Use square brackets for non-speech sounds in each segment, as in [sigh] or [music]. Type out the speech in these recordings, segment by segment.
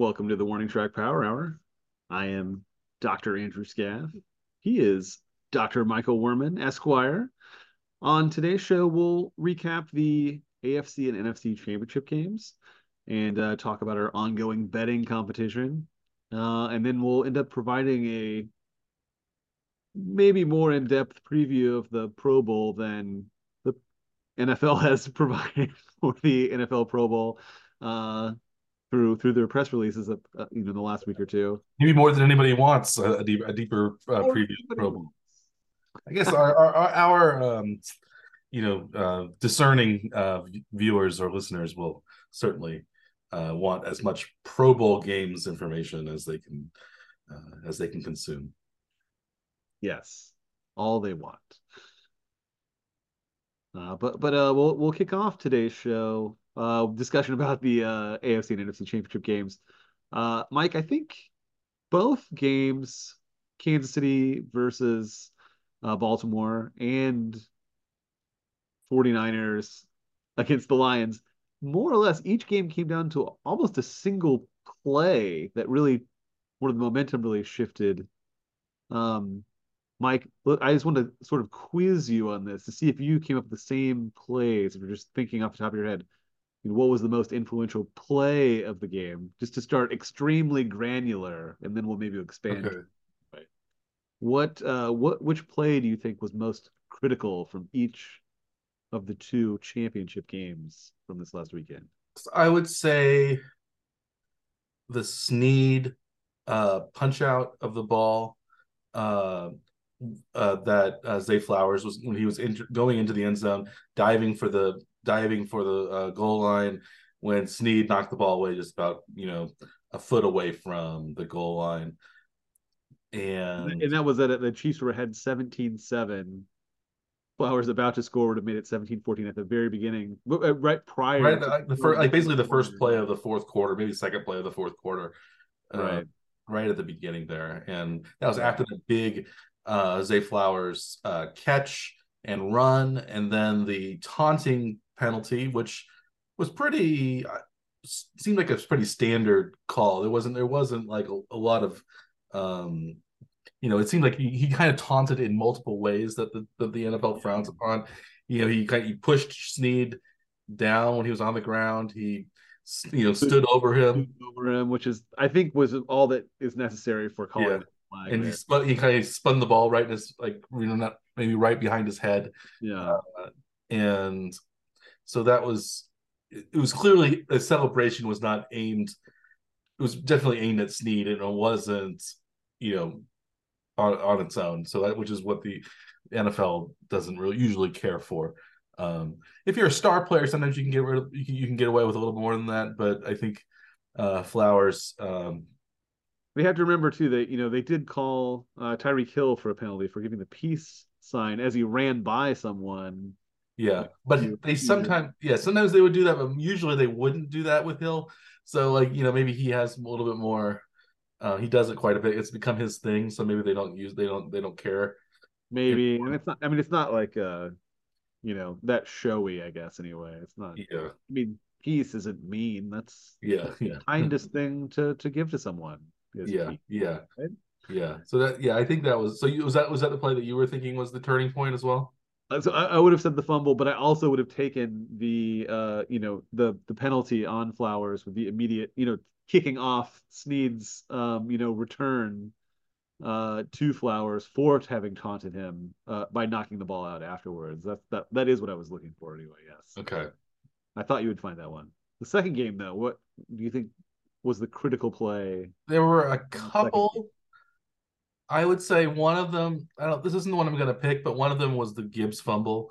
Welcome to the Warning Track Power Hour. I am Dr. Andrew Scaff. He is Dr. Michael Werman, Esquire. On today's show, we'll recap the AFC and NFC championship games and uh, talk about our ongoing betting competition. Uh, and then we'll end up providing a maybe more in depth preview of the Pro Bowl than the NFL [laughs] has provided for the NFL Pro Bowl. Uh, through through their press releases of uh, you know the last week or two. Maybe more than anybody wants a, a, deep, a deeper uh, preview. Pro Bowl. I guess our our, our um, you know uh, discerning uh, viewers or listeners will certainly uh, want as much Pro Bowl games information as they can uh, as they can consume. Yes, all they want. Uh, but but uh, we'll we'll kick off today's show uh, discussion about the uh, AFC and NFC championship games. Uh, Mike, I think both games, Kansas City versus uh, Baltimore and 49ers against the Lions, more or less each game came down to almost a single play that really, where the momentum really shifted. Um, Mike, look, I just want to sort of quiz you on this to see if you came up with the same plays, if you're just thinking off the top of your head what was the most influential play of the game, just to start extremely granular, and then we'll maybe expand. Okay. Right. What uh, what which play do you think was most critical from each of the two championship games from this last weekend? I would say the Sneed uh, punch out of the ball uh, uh, that uh, Zay Flowers was when he was in, going into the end zone, diving for the diving for the uh, goal line when Sneed knocked the ball away just about you know a foot away from the goal line. And and that was that the Chiefs were ahead 17-7. Flowers about to score would have made it 17-14 at the very beginning, uh, right prior. Right, the, the first, like basically the first play of the fourth quarter, maybe second play of the fourth quarter, uh, right, right at the beginning there, and that was after the big uh, Zay Flowers uh, catch and run, and then the taunting penalty, which was pretty uh, seemed like a pretty standard call. There wasn't there wasn't like a, a lot of um you know, it seemed like he, he kind of taunted in multiple ways that the that the NFL frowns upon. You know, he kind of, he pushed Sneed down when he was on the ground. He you know stood over him over him, which is I think was all that is necessary for calling. Yeah. And there. he spun, he kind of spun the ball right in his like you know not maybe right behind his head. Yeah. Uh, and so that was it was clearly a celebration was not aimed it was definitely aimed at Sneed and it wasn't, you know, on, on its own. So that which is what the NFL doesn't really usually care for. Um, if you're a star player, sometimes you can get rid of, you can, you can get away with a little more than that. But I think uh, Flowers. Um, we have to remember too that you know they did call uh, Tyreek Hill for a penalty for giving the peace sign as he ran by someone yeah, but they sometimes yeah sometimes they would do that, but usually they wouldn't do that with Hill. So like you know maybe he has a little bit more. Uh, he does it quite a bit. It's become his thing, so maybe they don't use they don't they don't care. Maybe and it's not. I mean, it's not like uh, you know, that showy. I guess anyway, it's not. Yeah. I mean, peace isn't mean. That's yeah, yeah. kindest thing to to give to someone. Yeah, peace, yeah, right? yeah. So that yeah, I think that was so. You, was that was that the play that you were thinking was the turning point as well? So I, I, would have said the fumble, but I also would have taken the uh, you know, the the penalty on Flowers with the immediate, you know, kicking off Sneed's um, you know, return uh to Flowers for having taunted him uh by knocking the ball out afterwards. That's that that is what I was looking for anyway, yes. Okay. I thought you would find that one. The second game though, what do you think was the critical play? There were a couple I would say one of them. I don't. This isn't the one I'm going to pick, but one of them was the Gibbs fumble.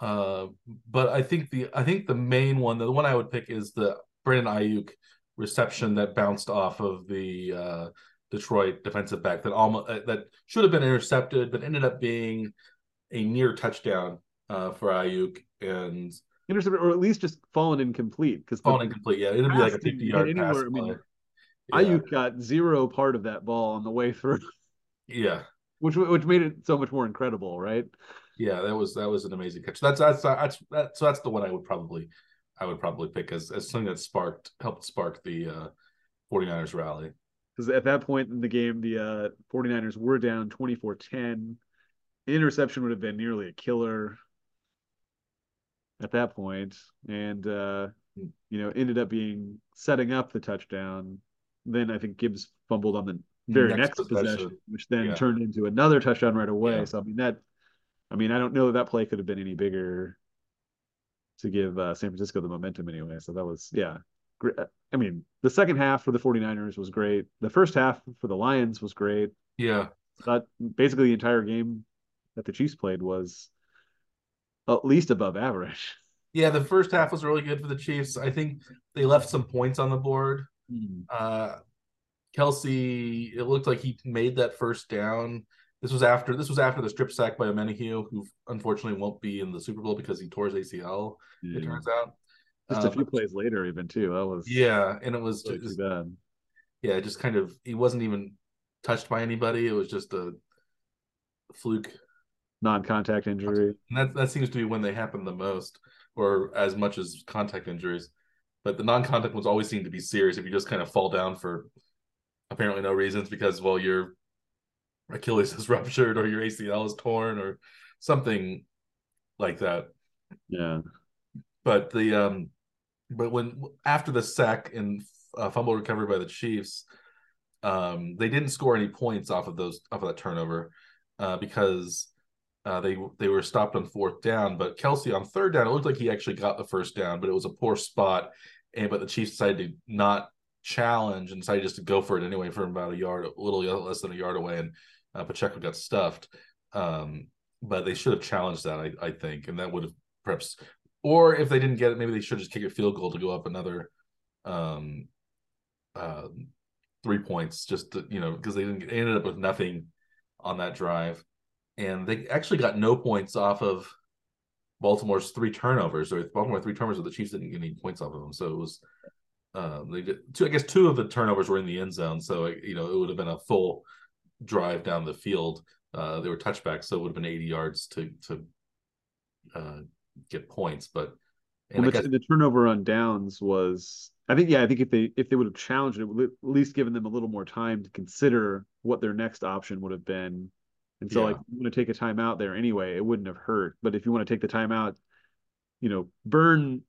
Uh, but I think the I think the main one, the one I would pick, is the Brandon Aiyuk reception that bounced off of the uh, Detroit defensive back that almost uh, that should have been intercepted, but ended up being a near touchdown uh, for Aiyuk and intercepted, or at least just fallen incomplete because fallen incomplete. Yeah, it'd be like a fifty yard pass. I mean, yeah. Aiyuk got zero part of that ball on the way through. Yeah. Which which made it so much more incredible, right? Yeah, that was that was an amazing catch. That's that's that's that, so that's the one I would probably I would probably pick as as something that sparked helped spark the uh 49ers rally. Because at that point in the game, the uh, 49ers were down 24 10. Interception would have been nearly a killer at that point, and uh, you know ended up being setting up the touchdown. Then I think Gibbs fumbled on the very next, next possession, possession, which then yeah. turned into another touchdown right away. Yeah. So I mean that, I mean I don't know that that play could have been any bigger to give uh, San Francisco the momentum anyway. So that was yeah. I mean, the second half for the 49ers was great. The first half for the Lions was great. Yeah. But basically the entire game that the Chiefs played was at least above average. [laughs] Yeah, the first half was really good for the Chiefs. I think they left some points on the board. Mm. Uh, Kelce, it looked like he made that first down. This was after this was after the strip sack by Omenihu, who unfortunately won't be in the Super Bowl because he tore his ACL. It turns out. Just a few um, plays later, even too. That was yeah, and it was really just bad. Yeah, just kind of he wasn't even touched by anybody. It was just a fluke non-contact injury. And that that seems to be when they happen the most, or as much as contact injuries. But the non-contact ones always seem to be serious if you just kind of fall down for apparently no reasons because well your Achilles [laughs] is ruptured or your ACL is torn or something like that. Yeah. But the um but when after the sack and uh, fumble recovery by the Chiefs, um they didn't score any points off of those off of that turnover uh because uh, they they were stopped on fourth down, but Kelce on third down, it looked like he actually got the first down, but it was a poor spot. And but the Chiefs decided to not challenge and decided just to go for it anyway from about a yard, a little less than a yard away, and uh, Pacheco got stuffed. Um, but they should have challenged that, I, I think, and that would have perhaps, or if they didn't get it, maybe they should just kick a field goal to go up another um, uh, three points, just to, you know, because they didn't they ended up with nothing on that drive, and they actually got no points off of Baltimore's three turnovers, or Baltimore three turnovers, but the Chiefs didn't get any points off of them, so it was um, they did two. I guess two of the turnovers were in the end zone, so you know it would have been a full drive down the field. Uh, they were touchbacks, so it would have been 80 yards to to uh, get points. But well, the, guess... the, turnover on downs was, I think, yeah, I think if they if they would have challenged it, would at least given them a little more time to consider what their next option would have been. And so, yeah. like, you want to take a timeout there anyway, it wouldn't have hurt. But if you want to take the timeout, you know, burn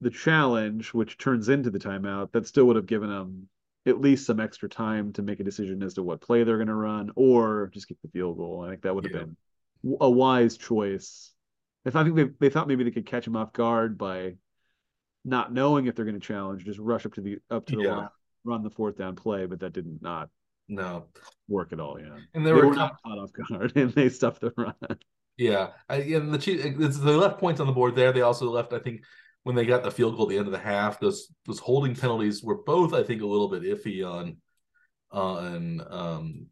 the challenge, which turns into the timeout, that still would have given them at least some extra time to make a decision as to what play they're going to run or just kick the field goal. I think that would have yeah. been a wise choice. If I think they, they thought maybe they could catch him off guard by not knowing if they're going to challenge, just rush up to the up to the yeah. line, run the fourth down play, but that did not no work at all. Yeah, and they, they were, were not caught off guard, [laughs] and they stuffed the run. Yeah, I, and the Chiefs, they left points on the board there. They also left, I think, when they got the field goal at the end of the half, those those holding penalties were both, I think, a little bit iffy on on um,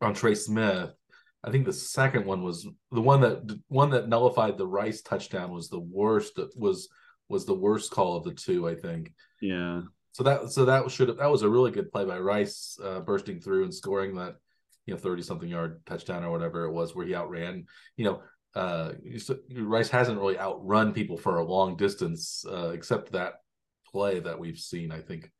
on Trey Smith. I think the second one was the one that one that nullified the Rice touchdown was the worst. Was was the worst call of the two, I think. Yeah. So that so that should have, that was a really good play by Rice, uh, bursting through and scoring that you know 30 something yard touchdown or whatever it was where he outran you know uh, Rice hasn't really outrun people for a long distance, uh, except that play that we've seen. I think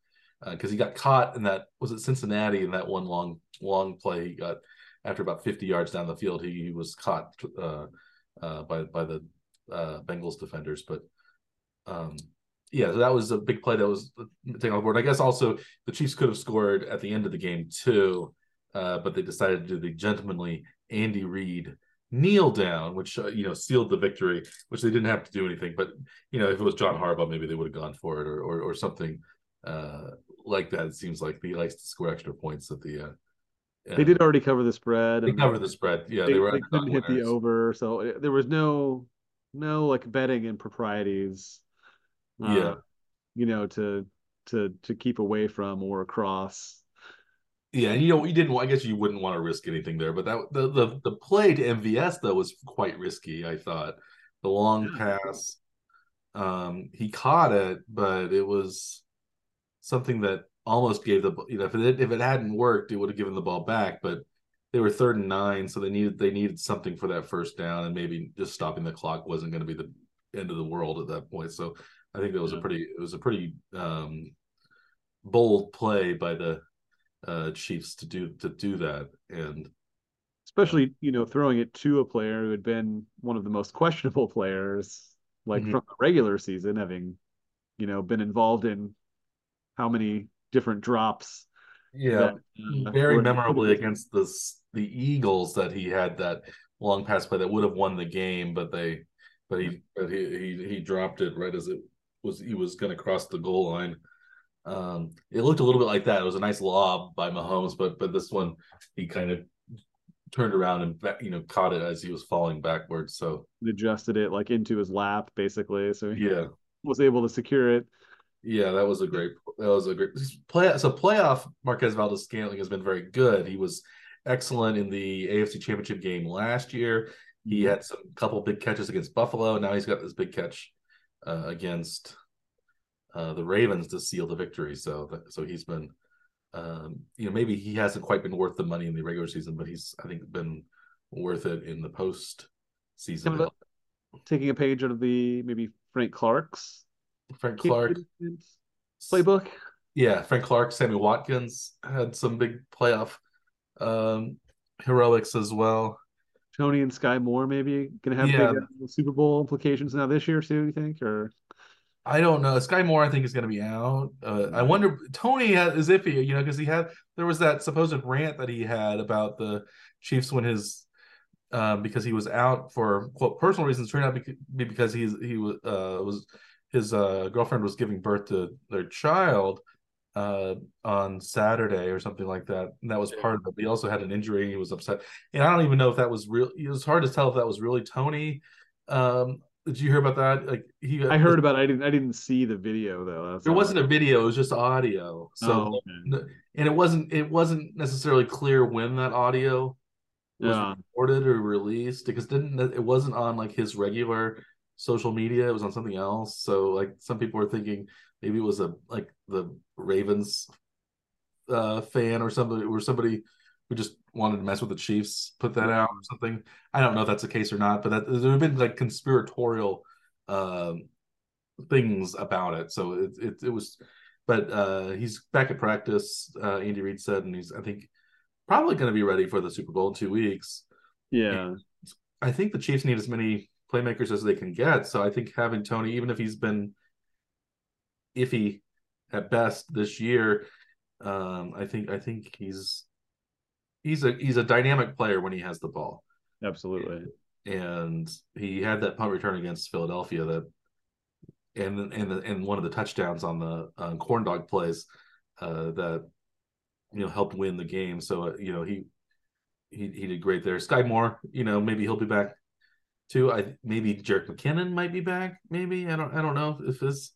because uh, he got caught in that was it Cincinnati in that one long long play he got after about 50 yards down the field. He, he was caught uh, uh, by by the uh, Bengals defenders, but um, yeah, so that was a big play that was taken on board. I guess also the Chiefs could have scored at the end of the game too, but they decided to do the gentlemanly Andy Reid kneel down, which uh, you know sealed the victory, which they didn't have to do anything. But you know, if it was John Harbaugh, maybe they would have gone for it or or, or something uh, like that. It seems like he likes to score extra points at the. Uh, they did already cover the spread. They covered the spread. Yeah, they, they were. They couldn't hit the over, so uh, there was no, no like betting improprieties. Uh, yeah, you know to to to keep away from or across yeah, and you know, you didn't. I guess you wouldn't want to risk anything there, but that the the the play to MVS though was quite risky. I thought the long pass, um, he caught it, but it was something that almost gave the you know if it if it hadn't worked, it would have given the ball back. But they were third and nine, so they needed they needed something for that first down, and maybe just stopping the clock wasn't going to be the end of the world at that point. So I think that was yeah. a pretty it was a pretty um bold play by the uh, Chiefs to do to do that, and especially you know throwing it to a player who had been one of the most [laughs] questionable players, like mm-hmm. from the regular season, having you know been involved in how many different drops. Yeah, that, uh, very memorably [laughs] against the the Eagles that he had that long pass play that would have won the game, but they but he but he he, he dropped it right as it was he was going to cross the goal line. Um, it looked a little bit like that. It was a nice lob by Mahomes, but but this one he kind of turned around and you know caught it as he was falling backwards. So adjusted it like into his lap basically. So he yeah was able to secure it. Yeah, that was a great. That was a great play. So playoff Marquez Valdes-Scantling has been very good. He was excellent in the AFC Championship game last year. He mm-hmm. had some couple big catches against Buffalo. Now he's got this big catch uh, against uh, the Ravens to seal the victory. So, so he's been, um, you know, maybe he hasn't quite been worth the money in the regular season, but he's I think been worth it in the post season. Taking a page out of the maybe Frank Clark's Frank Clark playbook. Yeah, Frank Clark, Sammy Watkins had some big playoff um, heroics as well. Toney and Skyy Moore maybe gonna have yeah. big Super Bowl implications now this year too. You think or? I don't know. Skyy Moore, I think, is going to be out. Uh, I wonder. Toney is iffy, you know, because he had there was that supposed rant that he had about the Chiefs when his um, because he was out for quote personal reasons. Turned out to be because he's he was uh, was his uh, girlfriend was giving birth to their child uh, on Saturday or something like that. And that was part of it. But he also had an injury. He was upset, and I don't even know if that was real. It was hard to tell if that was really Toney Um, did you hear about that? Like he, I heard about. It. I didn't. I didn't see the video though. That's there wasn't a video. It was just audio. So, oh, okay. and it wasn't. It wasn't necessarily clear when that audio was yeah. recorded or released because didn't it wasn't on like his regular social media. It was on something else. So like some people were thinking maybe it was a like the Ravens uh, fan or somebody or somebody who just wanted to mess with the Chiefs put that out or something. I don't know if that's the case or not, but that, there have been like conspiratorial um, things about it. So it, it, it was, but uh, he's back at practice. Uh, Andy Reid said, and he's I think probably going to be ready for the Super Bowl in two weeks. Yeah, and I think the Chiefs need as many playmakers as they can get. So I think having Toney, even if he's been iffy at best this year, um, I think I think he's he's a he's a dynamic player when he has the ball. Absolutely. And he had that punt return against Philadelphia that and and and one of the touchdowns on the on corn dog plays uh, that you know helped win the game. So uh, you know he he he did great there. Skyy Moore, you know maybe he'll be back too. I maybe Jerick McKinnon might be back. Maybe I don't I don't know if his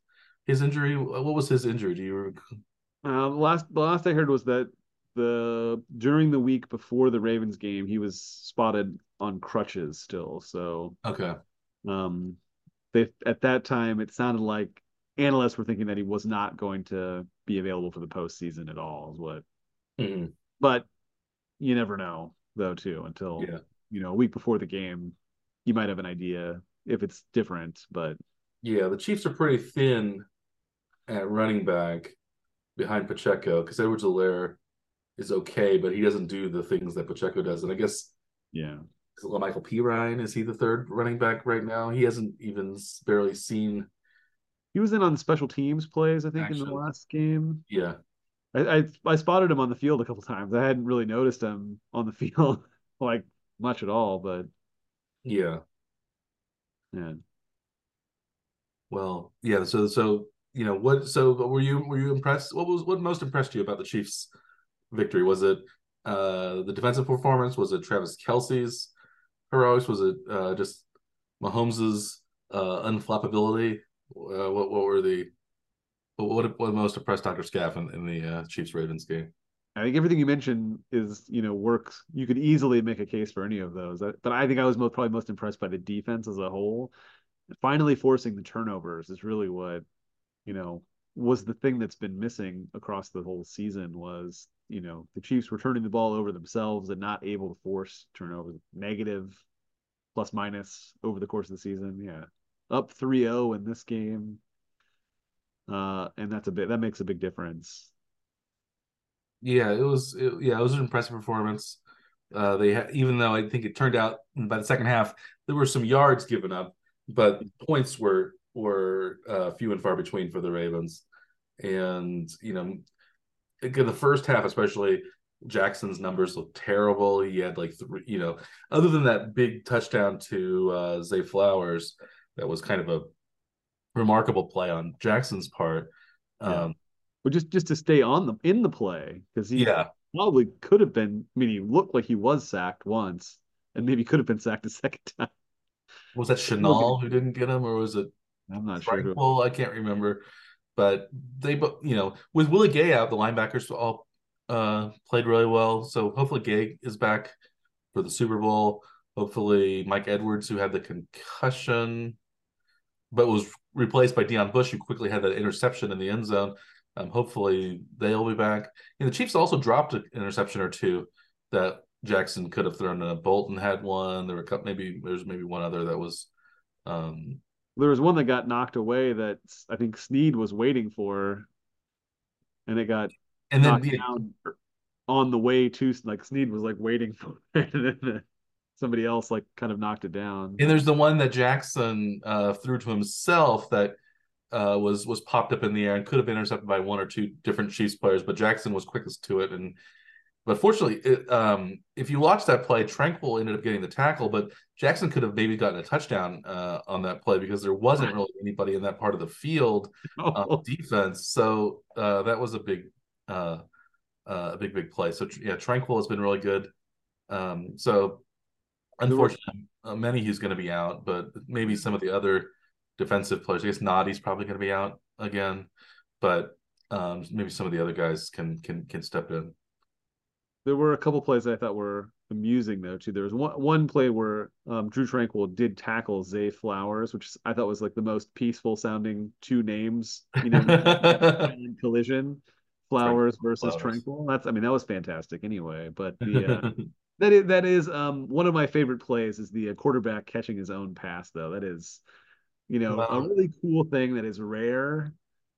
his injury. What was his injury? Do you? Uh, last the last I heard was that the during the week before the Ravens game, he was spotted on crutches still. So okay, um, they at that time it sounded like analysts were thinking that he was not going to be available for the postseason at all. Is what, mm-hmm. but you never know though too until yeah. you know a week before the game, you might have an idea if it's different. But yeah, the Chiefs are pretty thin at running back behind Pacheco because Edwards-Helaire is okay, but he doesn't do the things that Pacheco does. And I guess yeah, Michael P Ryan is he the third running back right now? He hasn't even barely seen. He was in on special teams plays, I think, Action. in the last game. Yeah, I, I, I spotted him on the field a couple times. I hadn't really noticed him on the [laughs] field like much at all, but yeah, yeah. Well, yeah. So so you know what? So were you were you impressed? What was what most impressed you about the Chiefs' victory? Was it uh, the defensive performance? Was it Travis Kelce's heroics? Was it uh, just Mahomes's uh, unflappability? Uh, what what were the what what most impressed Dr. Scaff in, in the uh, Chiefs Ravens game? I think everything you mentioned is you know works. You could easily make a case for any of those, but I think I was most probably most impressed by the defense as a whole. Finally, forcing the turnovers is really what you know, was the thing that's been missing across the whole season was, you know, the Chiefs were turning the ball over themselves and not able to force turnovers, negative plus minus over the course of the season. Yeah. Up 3-0 in this game. Uh, and that's a bit that makes a big difference. Yeah, it was. It, yeah, it was an impressive performance. Uh, they had, even though I think it turned out by the second half there were some yards given up, but points were were uh, few and far between for the Ravens. And you know, in the first half, especially Jackson's numbers looked terrible. He had like three, you know, other than that big touchdown to uh, Zay Flowers, that was kind of a remarkable play on Jackson's part. Um, Well, just just to stay on the in the play because he yeah, probably could have been. I mean, he looked like he was sacked once, and maybe could have been sacked a second [laughs] time. was that Chenal who didn't get him, or was it I'm not sure. Frankel? I can't remember. But they, you know, with Willie Gay out, the linebackers all uh, played really well. So hopefully Gay is back for the Super Bowl. Hopefully Mike Edwards, who had the concussion, but was replaced by Deion Bush, who quickly had that interception in the end zone. Um, hopefully they'll be back. And the Chiefs also dropped an interception or two that Jackson could have thrown. Uh, Bolton had one. There were a couple, maybe there's maybe one other that was. Um, There was one that got knocked away that I think Sneed was waiting for, and it got and then knocked down on the way to like Sneed was like waiting [laughs] for it, and then somebody else like kind of knocked it down. And there's the one that Jackson uh, threw to himself that uh, was was popped up in the air and could have been intercepted by one or two different Chiefs players, but Jackson was quickest to it. And but fortunately, it, um, if you watch that play, Tranquill ended up getting the tackle, but Jackson could have maybe gotten a touchdown uh, on that play because there wasn't really anybody in that part of the field uh, [laughs] defense. So uh, that was a big, uh, uh, a big, big play. So yeah, Tranquill has been really good. Um, so unfortunately, uh, many he's going to be out, but maybe some of the other defensive players. I guess Nnadi's probably going to be out again, but um, maybe some of the other guys can can can step in. There were a couple plays that I thought were amusing though too. There was one one play where um, Drue Tranquill did tackle Zay Flowers, which I thought was like the most peaceful sounding two names, you know, [laughs] in collision. Flowers versus Flowers. Tranquill. That's I mean that was fantastic anyway. But the uh, [laughs] that is that is um one of my favorite plays is the uh, quarterback catching his own pass though. That is, you know, a really cool thing that is rare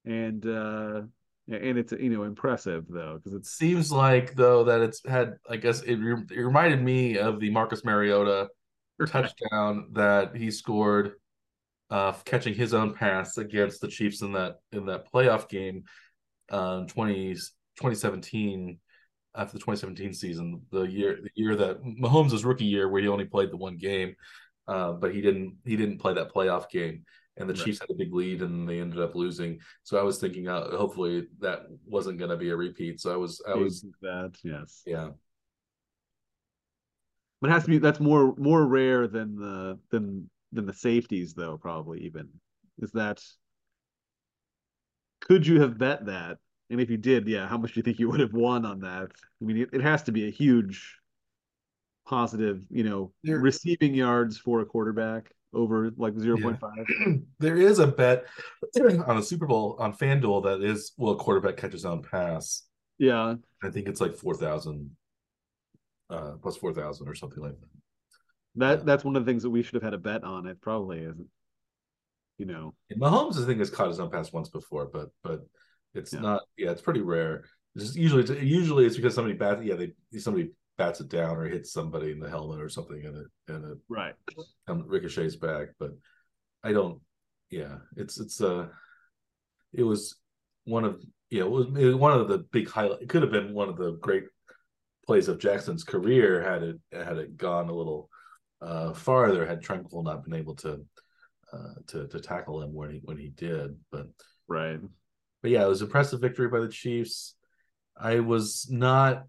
and uh and it's you know impressive though because it Seems like though that it's had. I guess it, re- it reminded me of the Marcus Mariota touchdown that he scored, uh, catching his own pass against the Chiefs in that in that playoff game, um, 20, 2017 after the 2017 season, the year the year that Mahomes' rookie year where he only played the one game, uh, but he didn't he didn't play that playoff game, and the Right. Chiefs had a big lead and they ended up losing. So I was thinking, uh, hopefully that wasn't going to be a repeat. So I was I was that yes yeah but it has to be that's more more rare than the than than the safeties though probably even is that could you have bet that and if you did yeah how much do you think you would have won on that i mean it, it has to be a huge positive you know There- receiving yards for a quarterback over like 0.5 [clears throat] there is a bet [clears throat] on a Super Bowl on FanDuel that is will a quarterback catch his own pass. yeah I think it's like four thousand, uh, plus four thousand or something like that. that Yeah. that's one of the things that we should have had a bet on it probably isn't you know And Mahomes, I think, has caught his own pass once before, but but it's Yeah. not. Yeah, it's pretty rare. It's just usually usually it's because somebody bats. Yeah, they somebody bats it down or hits somebody in the helmet or something, and it and it right um, ricochets back. But I don't. Yeah, it's it's uh, it was one of yeah, it was, it was one of the big highlight. It could have been one of the great plays of Jackson's career had it had it gone a little uh, farther. Had Tranquill not been able to uh, to to tackle him when he when he did, but right but yeah, it was an impressive victory by the Chiefs. I was not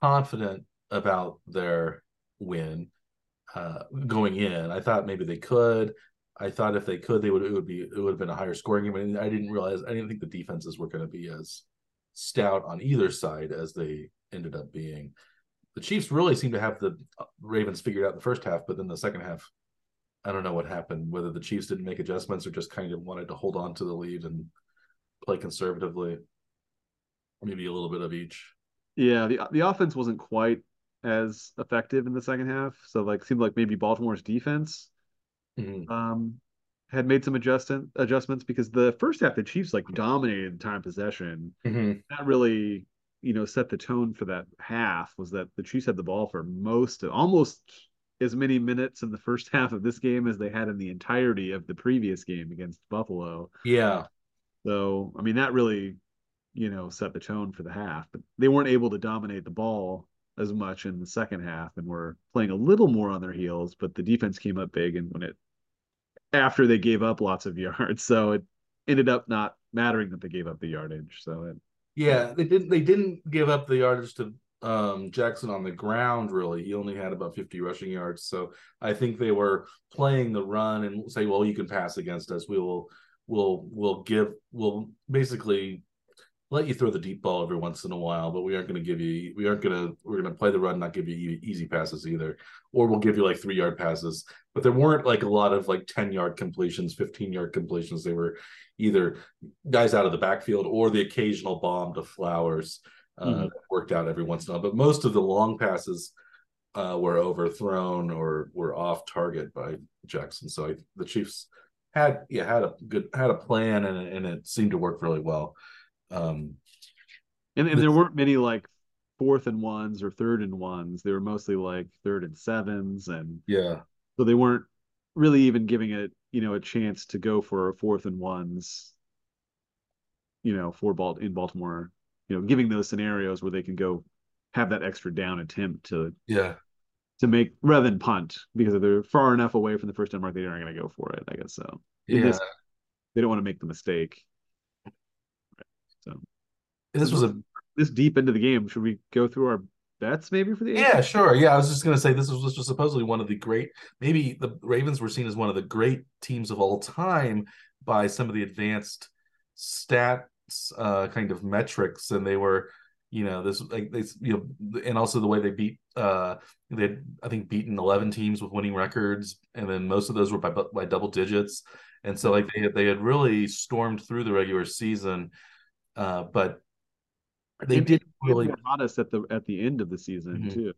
confident about their win uh, going in. I thought maybe they could. I thought if they could, they would. It would be. It would have been a higher scoring game. And I didn't realize. I didn't think the defenses were going to be as stout on either side as they ended up being. The Chiefs really seemed to have the Ravens figured out in the first half, but then the second half, I don't know what happened. Whether the Chiefs didn't make adjustments or just kind of wanted to hold on to the lead and play conservatively. Maybe a little bit of each. Yeah, the the offense wasn't quite as effective in the second half. So like seemed like maybe Baltimore's defense Mhm. um had made some adjustment adjustments because the first half the Chiefs like dominated the time possession. Mm-hmm. That really, you know, set the tone for that half was that the Chiefs had the ball for most almost as many minutes in the first [laughs] half of this game as they had in the entirety of the previous game against Buffalo. Yeah. So, I mean, that really, you know, set the tone for the half, but they weren't able to dominate the ball as much in the second half and were playing a little more on their heels, but the defense came up big and when it after they gave up lots of [laughs] yards. So it ended up not mattering that they gave up the yardage. So it, yeah, they didn't they didn't give up the yardage to um, Jackson on the ground. Really, he only had about fifty rushing yards. So I think they were playing the run and say, well, you can pass against us. We will we'll we'll give we'll basically let you throw the deep ball every once in a while, but we aren't going to give you, we aren't going to, we're going to play the run, not give you easy passes either. Or we'll give you like three yard passes. But there weren't like a lot of like 10 yard completions, 15 yard completions. They were either guys out of the backfield or the occasional bomb to Flowers uh, mm-hmm. worked out every once in a while. But most of the long passes uh, were overthrown or were off target by Jackson. So I, the Chiefs had, yeah, had a good, had a plan and, and it seemed to work really well. Um, and, and there weren't many like fourth and ones or third and ones. They were mostly like third and sevens, and yeah, so they weren't really even giving it you know a chance to go for a fourth and ones. You know, for ball in Baltimore, you know, giving those scenarios where they can go have that extra down attempt to yeah to make rather than punt because if they're far enough away from the first down mark, they aren't going to go for it. I guess so. yeah, this, they don't want to make the mistake. So this was a this deep into the game. Should we go through our bets maybe for the? Yeah, sure. Yeah, I was just gonna say this was, this was supposedly one of the great. Maybe the Ravens were seen as one of the great teams of all time by some of the advanced stats uh, kind of metrics, and they were you know this like they you know and also the way they beat uh they i think beaten 11 teams with winning records and then most of those were by by double digits and so like they had, they had really stormed through the regular season uh, but they, didn't really modest at the at the end of the season mm-hmm. too.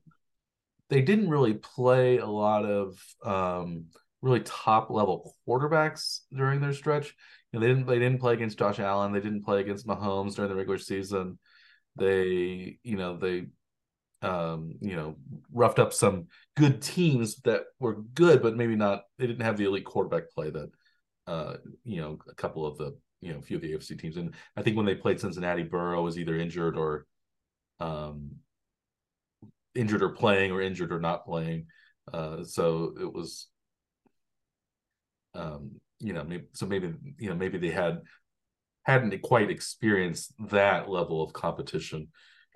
They didn't really play a lot of um, really top level quarterbacks during their stretch. You know, they didn't they didn't play against Josh Allen. They didn't play against Mahomes during the regular season. They you know they um, you know roughed up some good teams that were good, but maybe not. They didn't have the elite quarterback play that uh, you know a couple of the you know a few of the AFC teams. And I think when they played Cincinnati, Burrow was either injured or um, injured or playing, or injured or not playing. Uh, so it was, um, you know, maybe, so maybe you know maybe they had hadn't quite experienced that level of competition.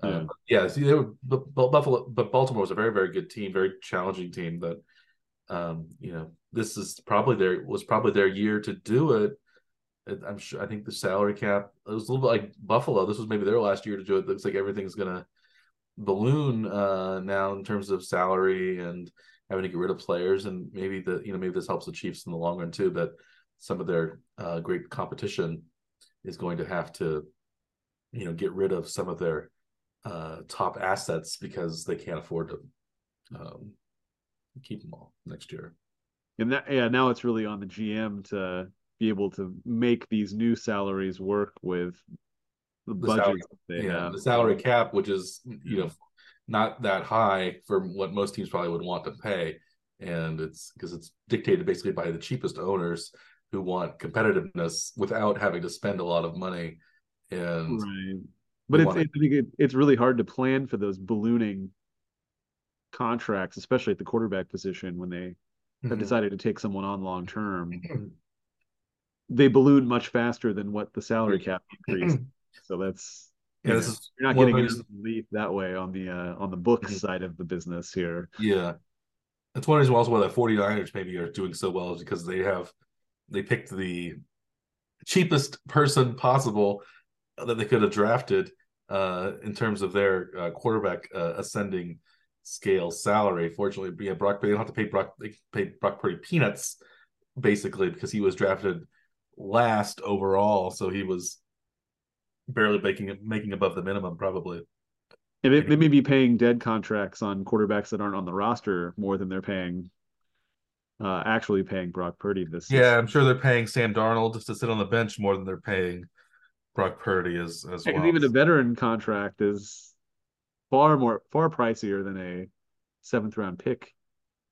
Yeah, um, yeah see, they were Buffalo, but Baltimore was a very very good team, very challenging team that. Um, you know, this is probably their was probably their year to do it I'm sure. I think the salary cap. It was a little bit like Buffalo. This was maybe their last year to do it. Looks like everything's gonna balloon uh, now in terms of salary and having to get rid of players, and maybe the you know maybe this helps the Chiefs in the long run too. That some of their uh, great competition is going to have to you know get rid of some of their uh, top assets because they can't afford to um, keep them all next year. And that yeah, now it's really on the GM to be able to make these new salaries work with the, the budget yeah have. the salary cap which is you know not that high for what most teams probably would want to pay. And it's because it's dictated basically by the cheapest owners who want competitiveness without having to spend a lot of money. And right. but it's, to... I think it, it's really hard to plan for those ballooning contracts especially at the quarterback position when they have mm-hmm. decided to take someone on long term they balloon much faster than what the salary cap increased. [clears throat] so that's yeah, this is you're not getting any relief that way on the uh, on the book mm-hmm. side of the business here. Yeah. That's one reason also why the 49ers maybe are doing so well is because they have they picked the cheapest person possible that they could have drafted uh, in terms of their uh, quarterback uh, ascending scale salary. Fortunately, yeah, Brock they don't have to pay Brock they pay Brock Purdy peanuts basically because he was drafted last overall, so he was barely making making above the minimum probably. And they, they may be paying dead contracts on quarterbacks that aren't on the roster more than they're paying uh, actually paying Brock Purdy this. Yeah, season. I'm sure they're paying Sam Darnold just to sit on the bench more than they're paying Brock Purdy as as well. Even a veteran contract is far more far pricier than a seventh round pick.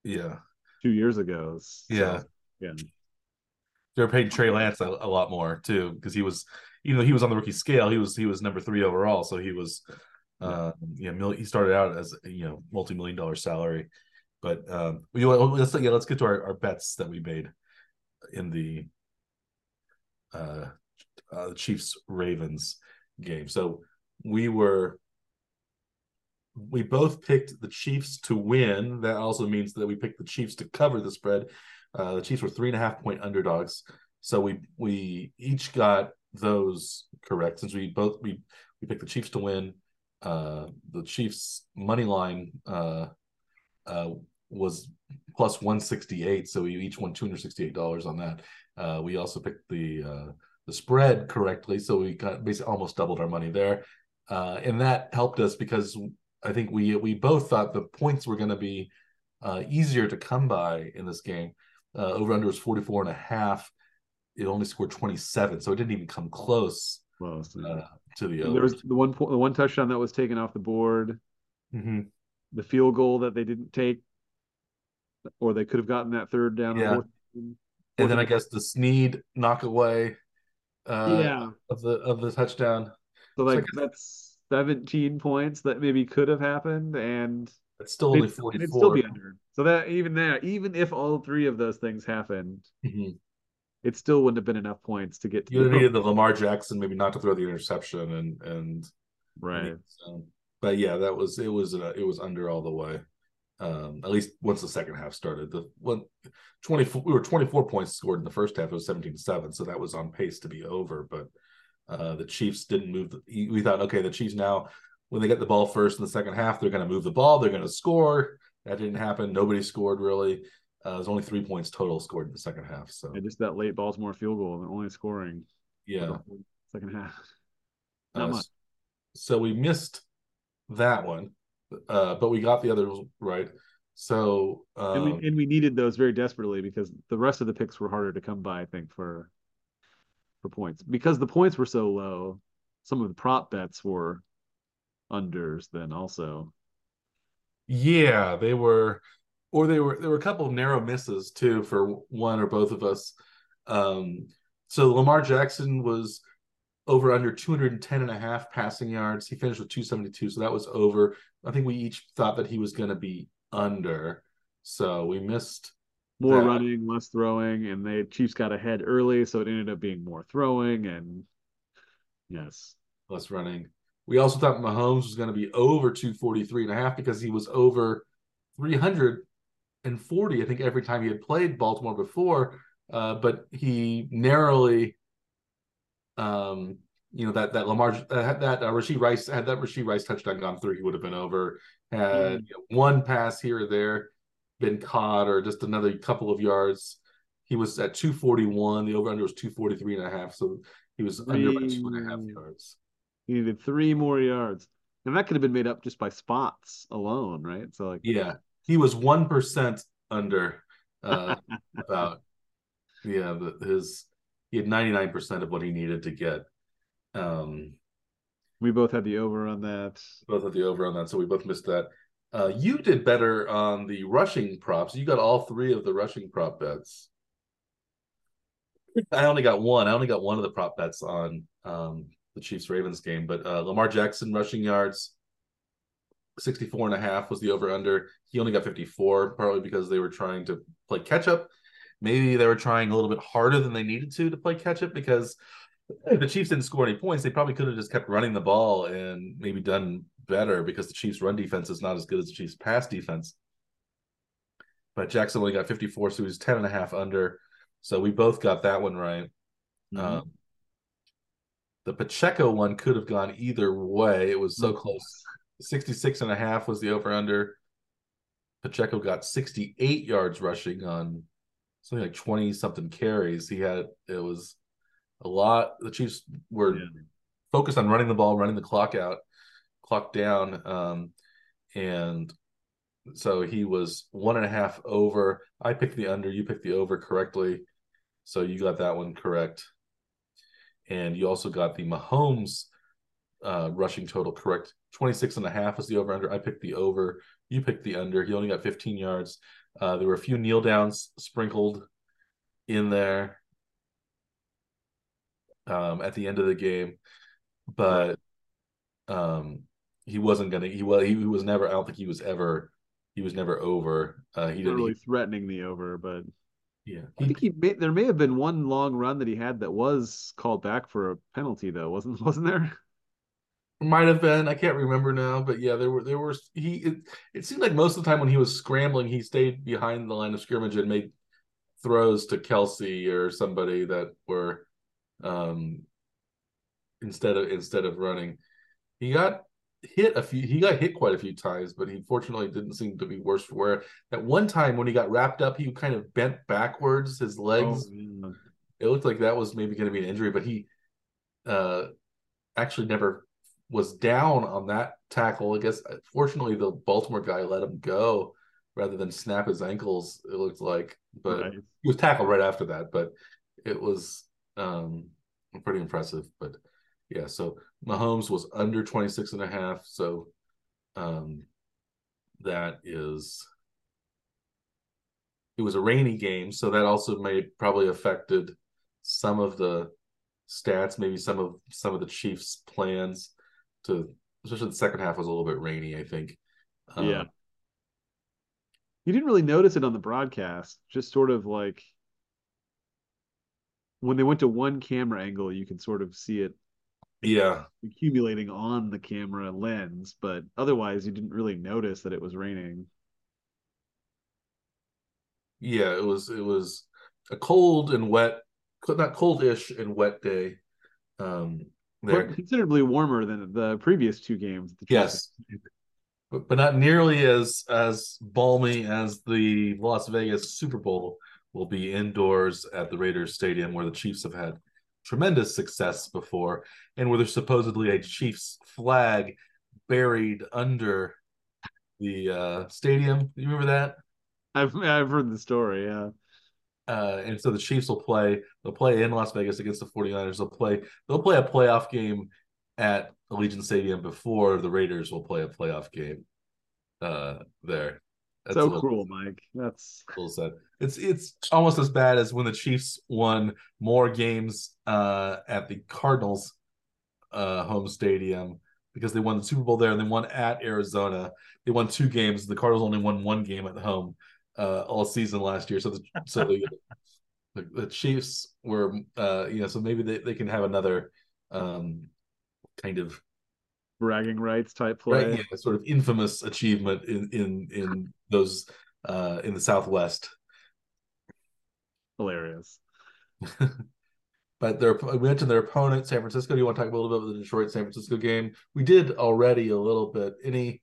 Yeah, two years ago. So, yeah, yeah. They're paying Trey Lance a, a lot more too because he was, even though he was on the rookie scale, he was he was number three overall, so he was, uh, yeah, mil- he started out as you know multi million dollar salary, but um, we, let's yeah, let's get to our, our bets that we made in the uh, uh Chiefs Ravens game. So we were we both picked the Chiefs to win. That also means that we picked the Chiefs to cover the spread. Uh, the Chiefs were three and a half point underdogs, so we we each got those correct since we both we we picked the Chiefs to win. Uh, the Chiefs money line uh, uh, was plus one sixty eight, so we each won two hundred sixty eight dollars on that. Uh, we also picked the uh, the spread correctly, so we got basically almost doubled our money there, uh, and that helped us because I think we we both thought the points were going to be uh, easier to come by in this game. Uh, over under was 44 and a half. It only scored 27, so it didn't even come close uh, to the. There was the one point, the one touchdown that was taken off the board. Mm-hmm. The field goal that they didn't take, or they could have gotten that third down. Yeah. Fourth, and then I guess the Sneed knock away. Uh, yeah. Of the of the touchdown. So like so that's 17 points that maybe could have happened, and it's still only 44. It'd still be under. So that even that, even if all three of those things happened, mm-hmm. it still wouldn't have been enough points to get to you the needed the Lamar Jackson maybe not to throw the interception and and right. So, but yeah, that was it was uh, it was under all the way. Um, at least once the second half started. The one 24 we were 24 points scored in the first half. It was 17 to 7, so that was on pace to be over. But uh, the Chiefs didn't move. The, we thought, okay, the Chiefs now when they get the ball first in the second half, they're going to move the ball. They're going to score. That didn't happen. Nobody scored really. Uh, there's only three points total scored in the second half. So and just that late Baltimore field goal, and only scoring. Yeah, second half. Not uh, much. So we missed that one, uh, but we got the others right. So um, and, we, um, and we needed those very desperately because the rest of the picks were harder to come by. I think for for points because the points were so low. Some of the prop bets were unders then also. Yeah, they were or they were there were a couple of narrow misses too for one or both of us. Um so Lamar Jackson was over under 210 and a half passing yards. He finished with 272, so that was over. I think we each thought that he was going to be under. So we missed more that. running, less throwing, and the Chiefs got ahead early, so it ended up being more throwing and yes, less running. We also thought Mahomes was going to be over 243 and a half because he was over 340, I think, every time he had played Baltimore before. Uh, but he narrowly, um, you know, that that Lamar uh, that uh, Rashee Rice had that Rashee Rice touchdown gone through, he would have been over. Had mm. you know, one pass here or there been caught, or just another couple of yards. He was at 241. The over under was 243 and a half. So he was under by two and a half yards. He needed three more yards. And that could have been made up just by spots alone, right? So like Yeah. He was one percent under uh [laughs] about yeah, the, his he had 99% of what he needed to get. Um we both had the over on that. Both had the over on that, so we both missed that. Uh, you did better on the rushing props. You got all three of the rushing prop bets. I only got one. I only got one of the prop bets on um, the Chiefs Ravens game. But uh, Lamar Jackson rushing yards, 64 and a half was the over under. He only got 54, partly because they were trying to play catch up. Maybe they were trying a little bit harder than they needed to to play catch up because if the Chiefs didn't score any points, they probably could have just kept running the ball and maybe done better because the Chiefs' run defense is not as good as the Chiefs' pass defense. But Jackson only got 54, so he was 10 and a half under. So we both got that one right. Mm-hmm. Um, the Pacheco one could have gone either way. It was so mm-hmm. close. 66 and a half was the over under. Pacheco got 68 yards rushing on something like 20 something carries. He had it was a lot. The Chiefs were yeah. focused on running the ball, running the clock out, clock down. Um, and so he was one and a half over. I picked the under, you picked the over correctly. So you got that one correct. And you also got the Mahomes uh, rushing total correct. 26 and a half is the over under. I picked the over. You picked the under. He only got 15 yards. Uh, there were a few kneel downs sprinkled in there um, at the end of the game, but um, he wasn't gonna. He was. He was never. I don't think he was ever. He was never over. Uh, he didn't really threatening the over, but yeah, he, I think he may, there may have been one long run that he had that was called back for a penalty, though, wasn't [laughs] wasn't there? Might have been. I can't remember now, but yeah, there were there were he. It, it seemed like most of the time when he was scrambling, he stayed behind the line of scrimmage and made throws to Kelce or somebody that were um instead of instead of running. He got hit a few he got hit quite a few times, but he fortunately didn't seem to be worse for wear. At one time when he got wrapped up, he kind of bent backwards, his legs. Oh, it looked like that was maybe going to be an injury, but he uh actually never was down on that tackle. I guess fortunately the Baltimore guy let him go rather than snap his ankles, it looked like. But right. he was tackled right after that, but it was um pretty impressive. But yeah, so Mahomes was under 26 and a half. So um, that is, it was a rainy game. So that also may probably affected some of the stats, maybe some of some of the Chiefs' plans to, especially the second half was a little bit rainy, I think. Um, yeah. You didn't really notice it on the broadcast, just sort of like when they went to one camera angle, you can sort of see it yeah. accumulating on the camera lens but otherwise you didn't really notice that it was raining. Yeah it was it was a cold and wet not coldish and wet day um there. but considerably warmer than the previous two games yes. But, but not nearly as as balmy as the las vegas super bowl will be indoors at the raiders stadium where the chiefs have had tremendous success before, and where there's supposedly a Chiefs flag buried under the uh, stadium. You remember that? I've I've heard the story, yeah. Uh, and so the Chiefs will play. They'll play in Las Vegas against the 49ers. They'll play. They'll play a playoff game at Allegiant Stadium before the Raiders will play a playoff game uh, there. That's so cruel, Mike. That's little sad. It's it's almost as bad as when the Chiefs won more games uh, at the Cardinals uh, home stadium because they won the Super Bowl there and they won at Arizona. They won two games. The Cardinals only won one game at home uh, all season last year. So the so the, the, the Chiefs were uh, you know so maybe they, they can have another um, kind of bragging rights type play. Right, yeah, sort of infamous achievement in in in those uh in the Southwest. Hilarious. [laughs] but their we mentioned their opponent, San Francisco. Do you want to talk a little bit about the Detroit San Francisco game? We did already a little bit. Any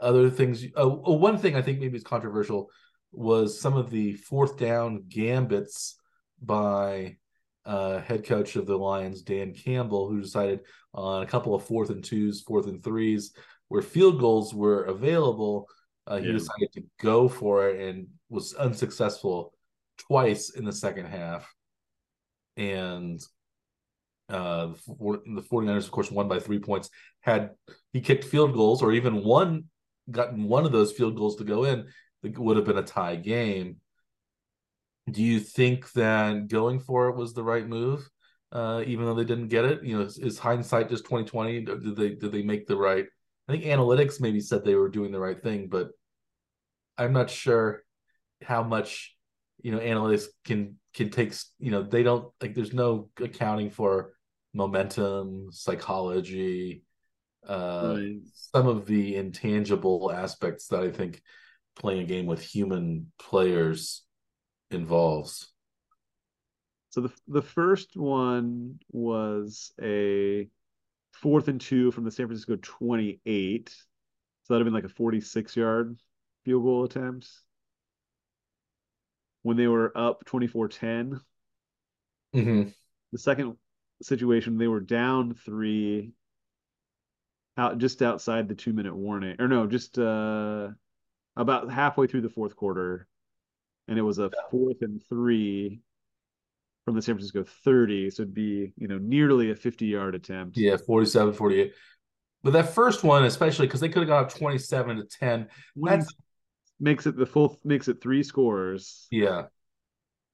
other things? Uh, one thing I think maybe is controversial was some of the fourth down gambits by uh, head coach of the Lions, Dan Campbell, who decided on a couple of fourth and twos, fourth and threes, where field goals were available. Uh, he yeah. decided to go for it and was unsuccessful twice in the second half. And uh, the 49ers, of course, won by three points. Had he kicked field goals or even one, gotten one of those field goals to go in, it would have been a tie game. Do you think that going for it was the right move? uh, even though they didn't get it. You know, is, is hindsight just twenty twenty? Did they did they make the right? I think analytics maybe said they were doing the right thing, but I'm not sure how much you know analytics can can take. You know, they don't like. There's no accounting for momentum, psychology, uh, right. some of the intangible aspects that I think playing a game with human players involves. So the the first one was a fourth and two from the San Francisco 28. So that'd have been like a 46 yard field goal attempt. When they were up 24 10. Mm-hmm. The second situation, they were down three out just outside the two minute warning. Or no, just uh about halfway through the fourth quarter, and it was a fourth and three from the San Francisco 30. So it'd be, you know, nearly a 50 yard attempt. Yeah, 47, 48. But that first one, especially because they could have gone up 27 to 10, that makes it the full makes it three scores. Yeah.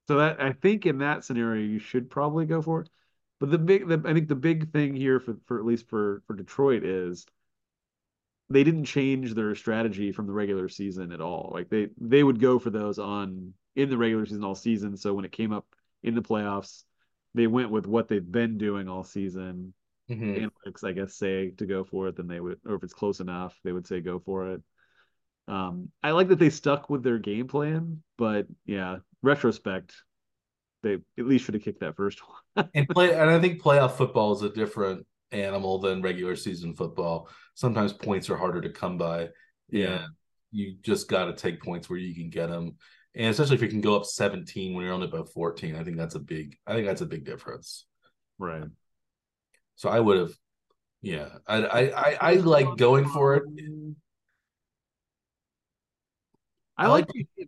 So that I think in that scenario you should probably go for it. But the big the, I think the big thing here for for at least for for Detroit is they didn't change their strategy from the regular season at all. Like they they would go for those on in the regular season all season. So when it came up in the playoffs. They went with what they've been doing all season. Mm-hmm. Analytics, I guess, say to go for it, then they would, or if it's close enough, they would say go for it. Um, I like that they stuck with their game plan, but yeah, retrospect, they at least should have kicked that first [laughs] one. and play, and I think playoff football is a different animal than regular season football. Sometimes points are harder to come by. Yeah, you just got to take points where you can get them and especially if you can go up 17 when you're only about 14 i think that's a big i think that's a big difference right so i would have yeah i i i, I like going for it I, like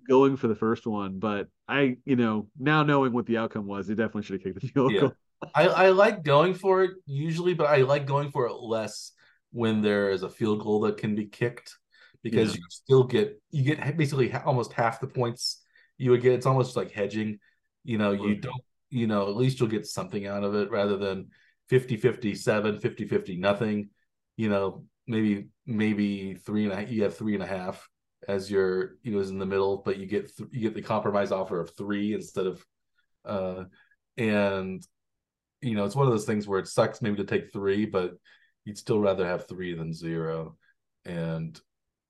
going for the first one, but I, you know, now knowing what the outcome was, they definitely should have kicked the [laughs] field yeah. goal. I, I like going for it usually, but I like going for it less when there is a field goal that can be kicked because yeah. you still get you get basically almost half the points you would get. It's almost like hedging. You know, you don't. You know, at least you'll get something out of it rather than 50 57 50 50 nothing you know maybe maybe three and you have three and a half as your you know is in the middle but you get th- you get the compromise offer of three instead of uh and you know it's one of those things where it sucks maybe to take three but you'd still rather have three than zero and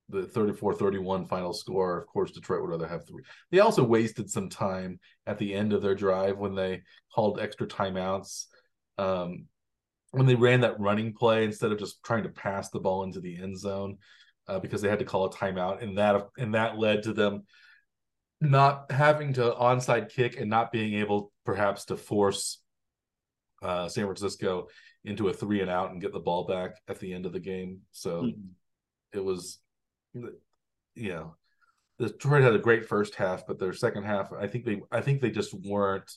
the 34-31 final score. Of course, Detroit would rather have three. They also wasted some time at the end of their drive when they called extra timeouts. Um, when they ran that running play instead of just trying to pass the ball into the end zone, uh, because they had to call a timeout, and that and that led to them not having to onside kick and not being able perhaps to force uh, San Francisco into a three and out and get the ball back at the end of the game. So mm-hmm. it was you know, the Detroit had a great first half, but their second half, I think they, I think they just weren't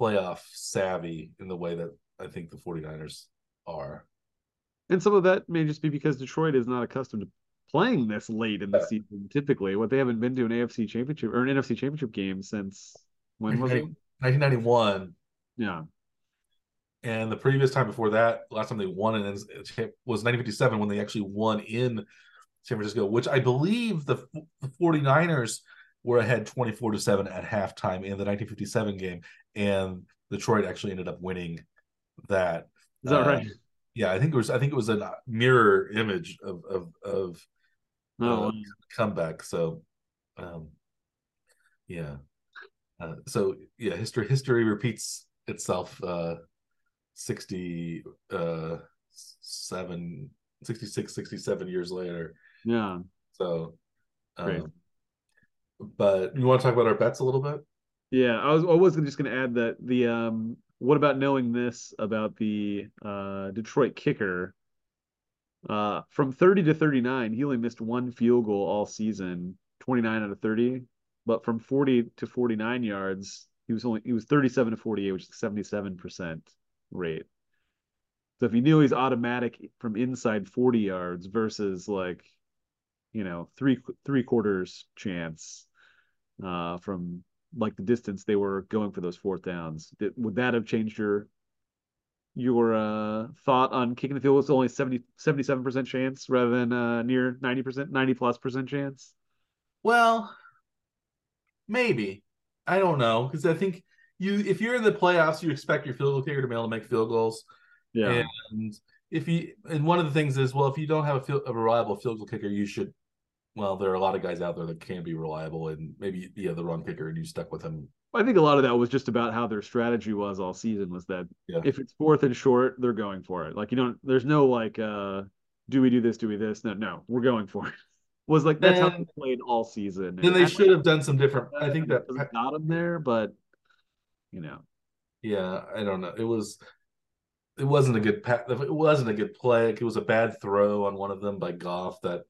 playoff savvy in the way that I think the 49ers are. And some of that may just be because Detroit is not accustomed to playing this late in the yeah. season. Typically, what they haven't been to an AFC championship or an NFC championship game since when was it? 1991. Yeah. And the previous time before that, last time they won in was 1957 when they actually won in San Francisco, which I believe the, the 49ers were ahead 24 to 7 at halftime in the 1957 game. And Detroit actually ended up winning that. Is that uh, right? Yeah, I think it was. I think it was a mirror image of of of oh. uh, comeback. So, um, yeah. Uh, so yeah, history history repeats itself. Uh, 60 uh 7 66 67 years later yeah. So, um, but you want to talk about our bets a little bit? Yeah, I was I was just going to add that the um, what about knowing this about the uh, Detroit kicker? Uh, from 30 to 39, he only missed one field goal all season, 29 out of 30. But from 40 to 49 yards, he was only he was 37 to 48, which is 77 percent rate. So if you knew he's automatic from inside 40 yards versus like you know three three quarters chance uh, from like the distance they were going for those fourth downs. Did, would that have changed your your uh, thought on kicking the field was only 70 77% chance rather than uh, near 90% 90 plus percent chance? Well, maybe. I don't know because I think you if you're in the playoffs, you expect your field goal kicker to be able to make field goals. Yeah. And if you and one of the things is well, if you don't have a, field, a reliable field goal kicker, you should well, there are a lot of guys out there that can be reliable, and maybe yeah, the run kicker, and you stuck with him. I think a lot of that was just about how their strategy was all season. Was that yeah. if it's fourth and short, they're going for it. Like you don't, there's no like, uh do we do this? Do we this? No, no, we're going for it. Was like that's and, how they played all season. And, they should have done some different. I think that got them there, but you know, yeah, I don't know. It was it wasn't a good pass. it wasn't a good play. It was a bad throw on one of them by Goff that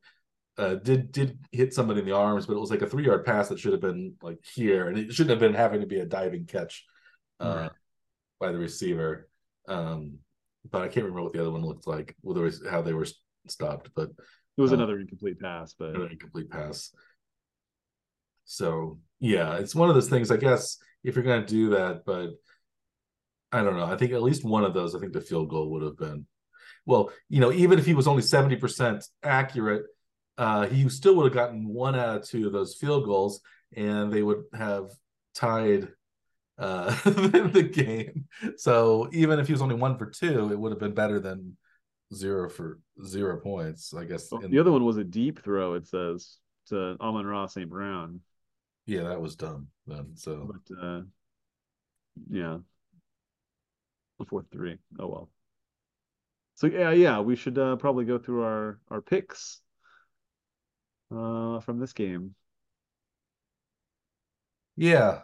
uh, did did hit somebody in the arms, but it was like a three yard pass that should have been like here, and it shouldn't have been having to be a diving catch uh, right. by the receiver. Um, but I can't remember what the other one looked like, whether how they were stopped. But it was uh, another incomplete pass, but incomplete pass. So yeah, it's one of those things. I guess if you're going to do that, but I don't know. I think at least one of those. I think the field goal would have been. Well, you know, even if he was only seventy percent accurate, uh, he still would have gotten one out of two of those field goals, and they would have tied uh, [laughs] the game. So even if he was only one for two, it would have been better than zero for zero points, I guess. Well, the other one was a deep throw. It says to Amon-Ra St. Brown. Yeah, that was dumb then. So, but uh, yeah, the fourth three. Oh well. So yeah, yeah, we should uh, probably go through our our picks uh, from this game. Yeah.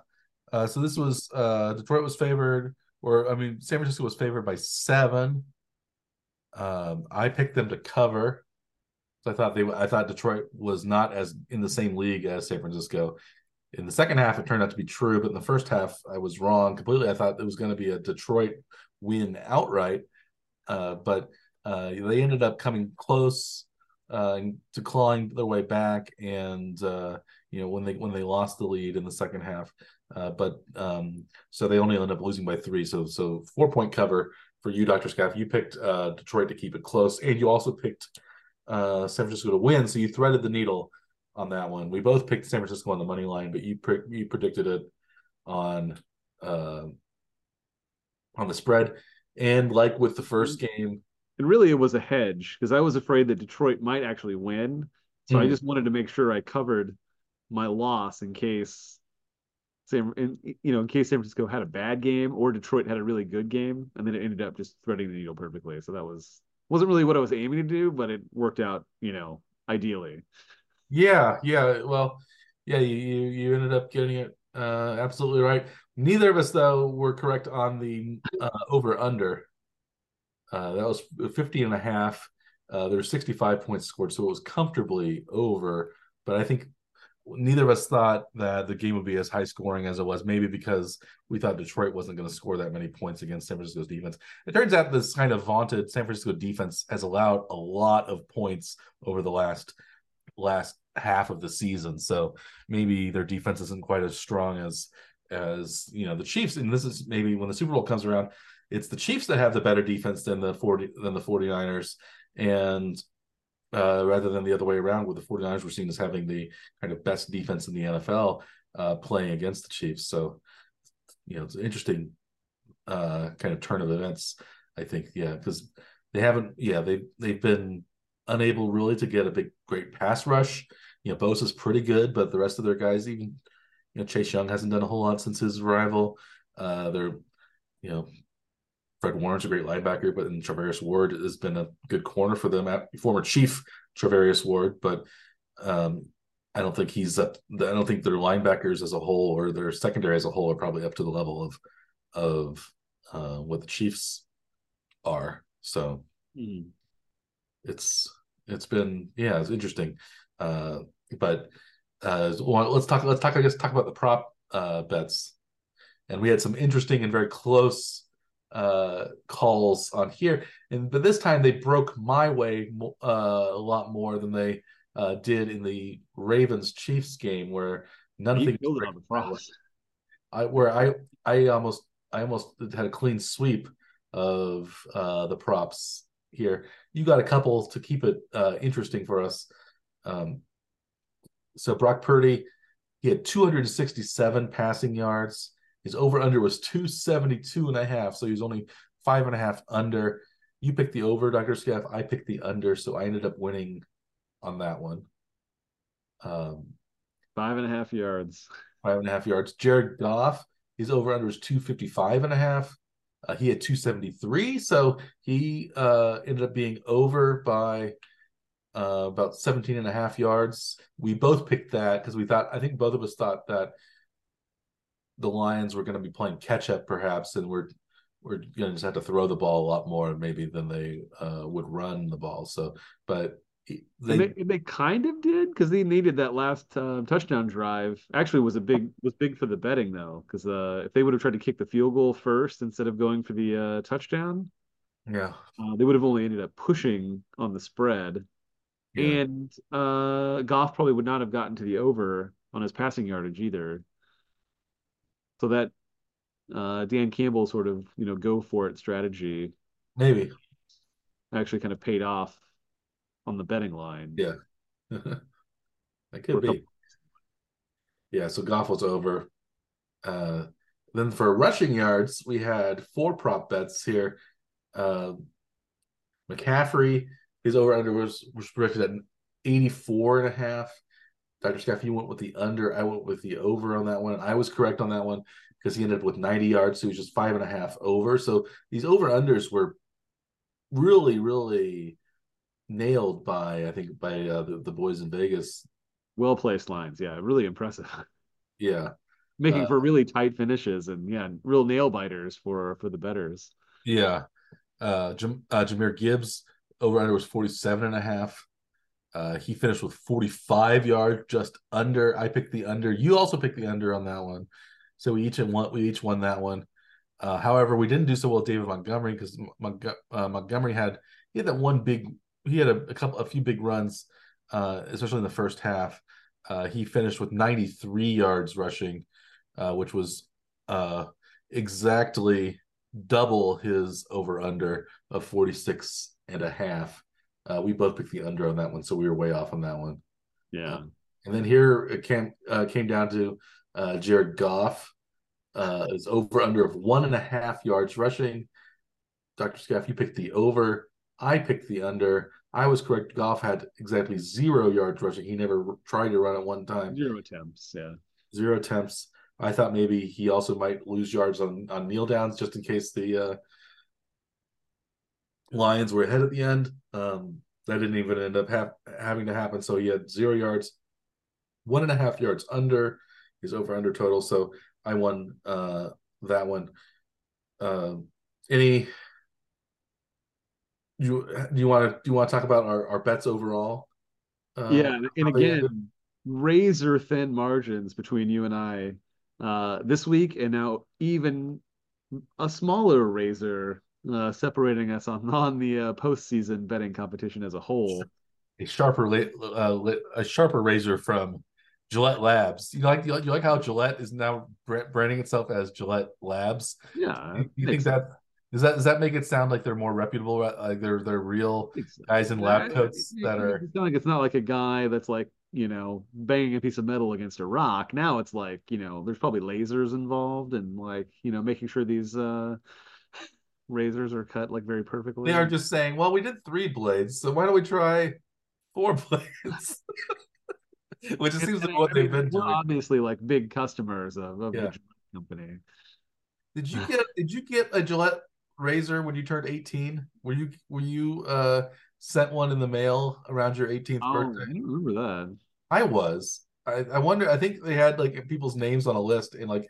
Uh, so this was uh, Detroit was favored, or I mean, San Francisco was favored by seven. Um, I picked them to cover. So I thought they, I thought Detroit was not as in the same league as San Francisco. In the second half, it turned out to be true, but in the first half, I was wrong completely. I thought it was going to be a Detroit win outright, uh, but uh, they ended up coming close uh, to clawing their way back, and uh, you know when they when they lost the lead in the second half, uh, but um, so they only ended up losing by three. So so four point cover for you, Doctor Scaff. You picked uh, Detroit to keep it close, and you also picked uh, San Francisco to win. So you threaded the needle on that one. We both picked San Francisco on the money line, but you pre- you predicted it on uh, on the spread. And like with the first game, and really it was a hedge because I was afraid that Detroit might actually win. So mm. I hmm. just wanted to make sure I covered my loss in case San, in, you know, in case San Francisco had a bad game or Detroit had a really good game, and then it ended up just threading the needle perfectly. So that was wasn't really what I was aiming to do, but it worked out, you know, ideally. Yeah, yeah. Well, yeah, you you ended up getting it uh, absolutely right. Neither of us though were correct on the uh, over under. Uh, that was 50 and a half. Uh, there were 65 points scored, so it was comfortably over. But I think neither of us thought that the game would be as high scoring as it was, maybe because we thought Detroit wasn't going to score that many points against San Francisco's defense. It turns out this kind of vaunted San Francisco defense has allowed a lot of points over the last last half of the season. So maybe their defense isn't quite as strong as as you know the Chiefs. And this is maybe when the Super Bowl comes around, it's the Chiefs that have the better defense than the 40 than the 49ers. And uh, rather than the other way around, where the 49ers were seen as having the kind of best defense in the NFL uh, playing against the Chiefs. So, you know, it's an interesting uh, kind of turn of events. I think, yeah, because they haven't, yeah, they they've been unable really to get a big, great pass rush. You know, Bosa's pretty good, but the rest of their guys, even you know, Chase Young hasn't done a whole lot since his arrival. Uh, they're, you know, Fred Warner's a great linebacker, but then Charvarius Ward has been a good corner for them. Former Chief Charvarius Ward, but um, I don't think he's up. I don't think their linebackers as a whole or their secondary as a whole are probably up to the level of of uh, what the Chiefs are. So mm. it's it's been yeah, it's interesting. Uh, but uh, well, let's talk. Let's talk. I guess talk about the prop uh, bets, and we had some interesting and very close uh, calls on here, and but this time they broke my way uh, a lot more than they uh, did in the Ravens Chiefs game, where none of the props. [laughs] I where I I almost I almost had a clean sweep of uh, the props here. You got a couple to keep it uh, interesting for us. Um, so Brock Purdy, he had 267 passing yards. His over under was 272 and a half. So he was only five and a half under. You picked the over, Dr. Scaff. I picked the under. So I ended up winning on that one. Um, five and a half yards. Five and a half yards. Jared Goff, his over under was 255 and a half. Uh, he had 273. So he uh, ended up being over by uh, about 17 and a half yards. We both picked that because we thought, I think both of us thought that the Lions were going to be playing catch up, perhaps, and we're we're going to just have to throw the ball a lot more maybe than they uh, would run the ball. So, but they, they, they, kind of did because they needed that last uh, touchdown drive. Actually, was a big [laughs] was big for the betting though, because uh, if they would have tried to kick the field goal first instead of going for the uh, touchdown, yeah, uh, they would have only ended up pushing on the spread, yeah. and uh, Goff probably would not have gotten to the over on his passing yardage either. So that uh, Dan Campbell sort of you know go for it strategy maybe actually kind of paid off on the betting line. Yeah. [laughs] that could be. Yeah, so Goff was over. Uh, then for rushing yards, we had four prop bets here. Uh, McCaffrey, his over under was, was projected at 84 and a half. Dr. Scaff, you went with the under. I went with the over on that one. I was correct on that one because he ended up with 90 yards. So he was just five and a half over. So these over unders were really, really nailed by I think by uh, the, the boys in Vegas. Well placed lines, yeah, really impressive. [laughs] Yeah, making uh, for really tight finishes and yeah, real nail biters for for the betters. Yeah, uh, Jam- uh Jahmyr Gibbs over under was 47 and a half. Uh, he finished with 45 yards, just under. I picked the under. You also picked the under on that one, so we each won. We each won that one. Uh, however, we didn't do so well with David Montgomery because uh, Montgomery had he had that one big he had a, a couple a few big runs, uh, especially in the first half. Uh, he finished with 93 yards rushing, uh, which was exactly double his over under of 46 and a half. Uh, we both picked the under on that one, so we were way off on that one. Yeah. Um, and then here it came uh, came down to Jared Goff. Uh, is over under of one and a half yards rushing. Dr. Scaff, you picked the over. I picked the under. I was correct. Goff had exactly zero yards rushing. He never tried to run at one time. Zero attempts. Yeah. Zero attempts. I thought maybe he also might lose yards on on kneel downs just in case the uh, Lions were ahead at the end. Um, that didn't even end up ha- having to happen. So he had zero yards, one and a half yards under his over under total. So I won uh, that one. Uh, any you do you want to do you want to talk about our, our bets overall? Uh, yeah, and again, razor thin margins between you and I uh, this week, and now even a smaller razor uh, separating us on on the uh, postseason betting competition as a whole. A sharper, uh, a sharper razor from Gillette Labs. You like you like, you like how Gillette is now branding itself as Gillette Labs? Yeah, you, you think that does that does that make it sound like they're more reputable? Like they're they're real guys in lab coats that are. It's not like it's not like a guy that's like you know banging a piece of metal against a rock. Now it's like you know there's probably lasers involved and like you know making sure these uh razors are cut like very perfectly. They are just saying, well, we did three blades, so why don't we try four [laughs] blades? [laughs] Which it seems like what they've been doing. Obviously, like big customers of, of yeah. the company. Did you [sighs] get did you get a Gillette razor when you turned 18? Were you were you uh sent one in the mail around your 18th oh, birthday? I remember that. I was. I, I wonder I think they had like people's names on a list and like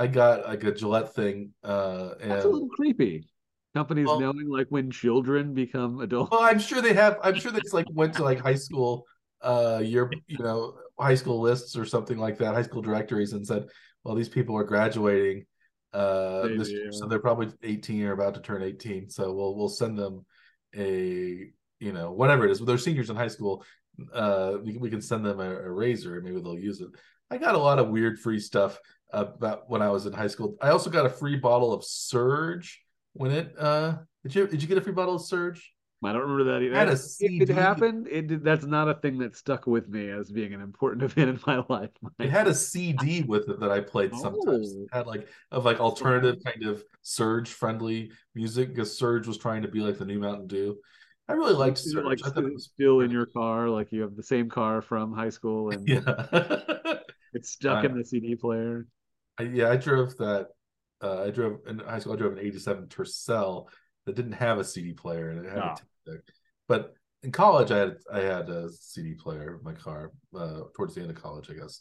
I got like a Gillette thing uh and That's a little creepy. Companies well, knowing like when children become adults. Well, I'm sure they have I'm sure they just like went to like high school uh your you know high school lists or something like that, high school directories and said, well these people are graduating uh Maybe, this yeah. so they're probably 18 or about to turn 18 so we'll we'll send them a you know whatever it is they're seniors in high school uh we, we can send them a, a razor maybe they'll use it i got a lot of weird free stuff about when i was in high school i also got a free bottle of surge when it uh did you did you get a free bottle of surge I don't remember that either. Had a CD. It happened. It did, that's not a thing that stuck with me as being an important [laughs] event in my life. It had a CD with it that I played sometimes. Oh. It had like of like alternative kind of Surge friendly music because Surge was trying to be like the new Mountain Dew. I really liked Surge. Like still in your car, like you have the same car from high school, [laughs] and yeah, it's stuck uh, in the CD player. I, yeah, I drove that. Uh, I drove in high school. I drove an '87 Tercel that didn't have a CD player and it had oh. But in college, I had I had a CD player in my car. Uh, towards the end of college, I guess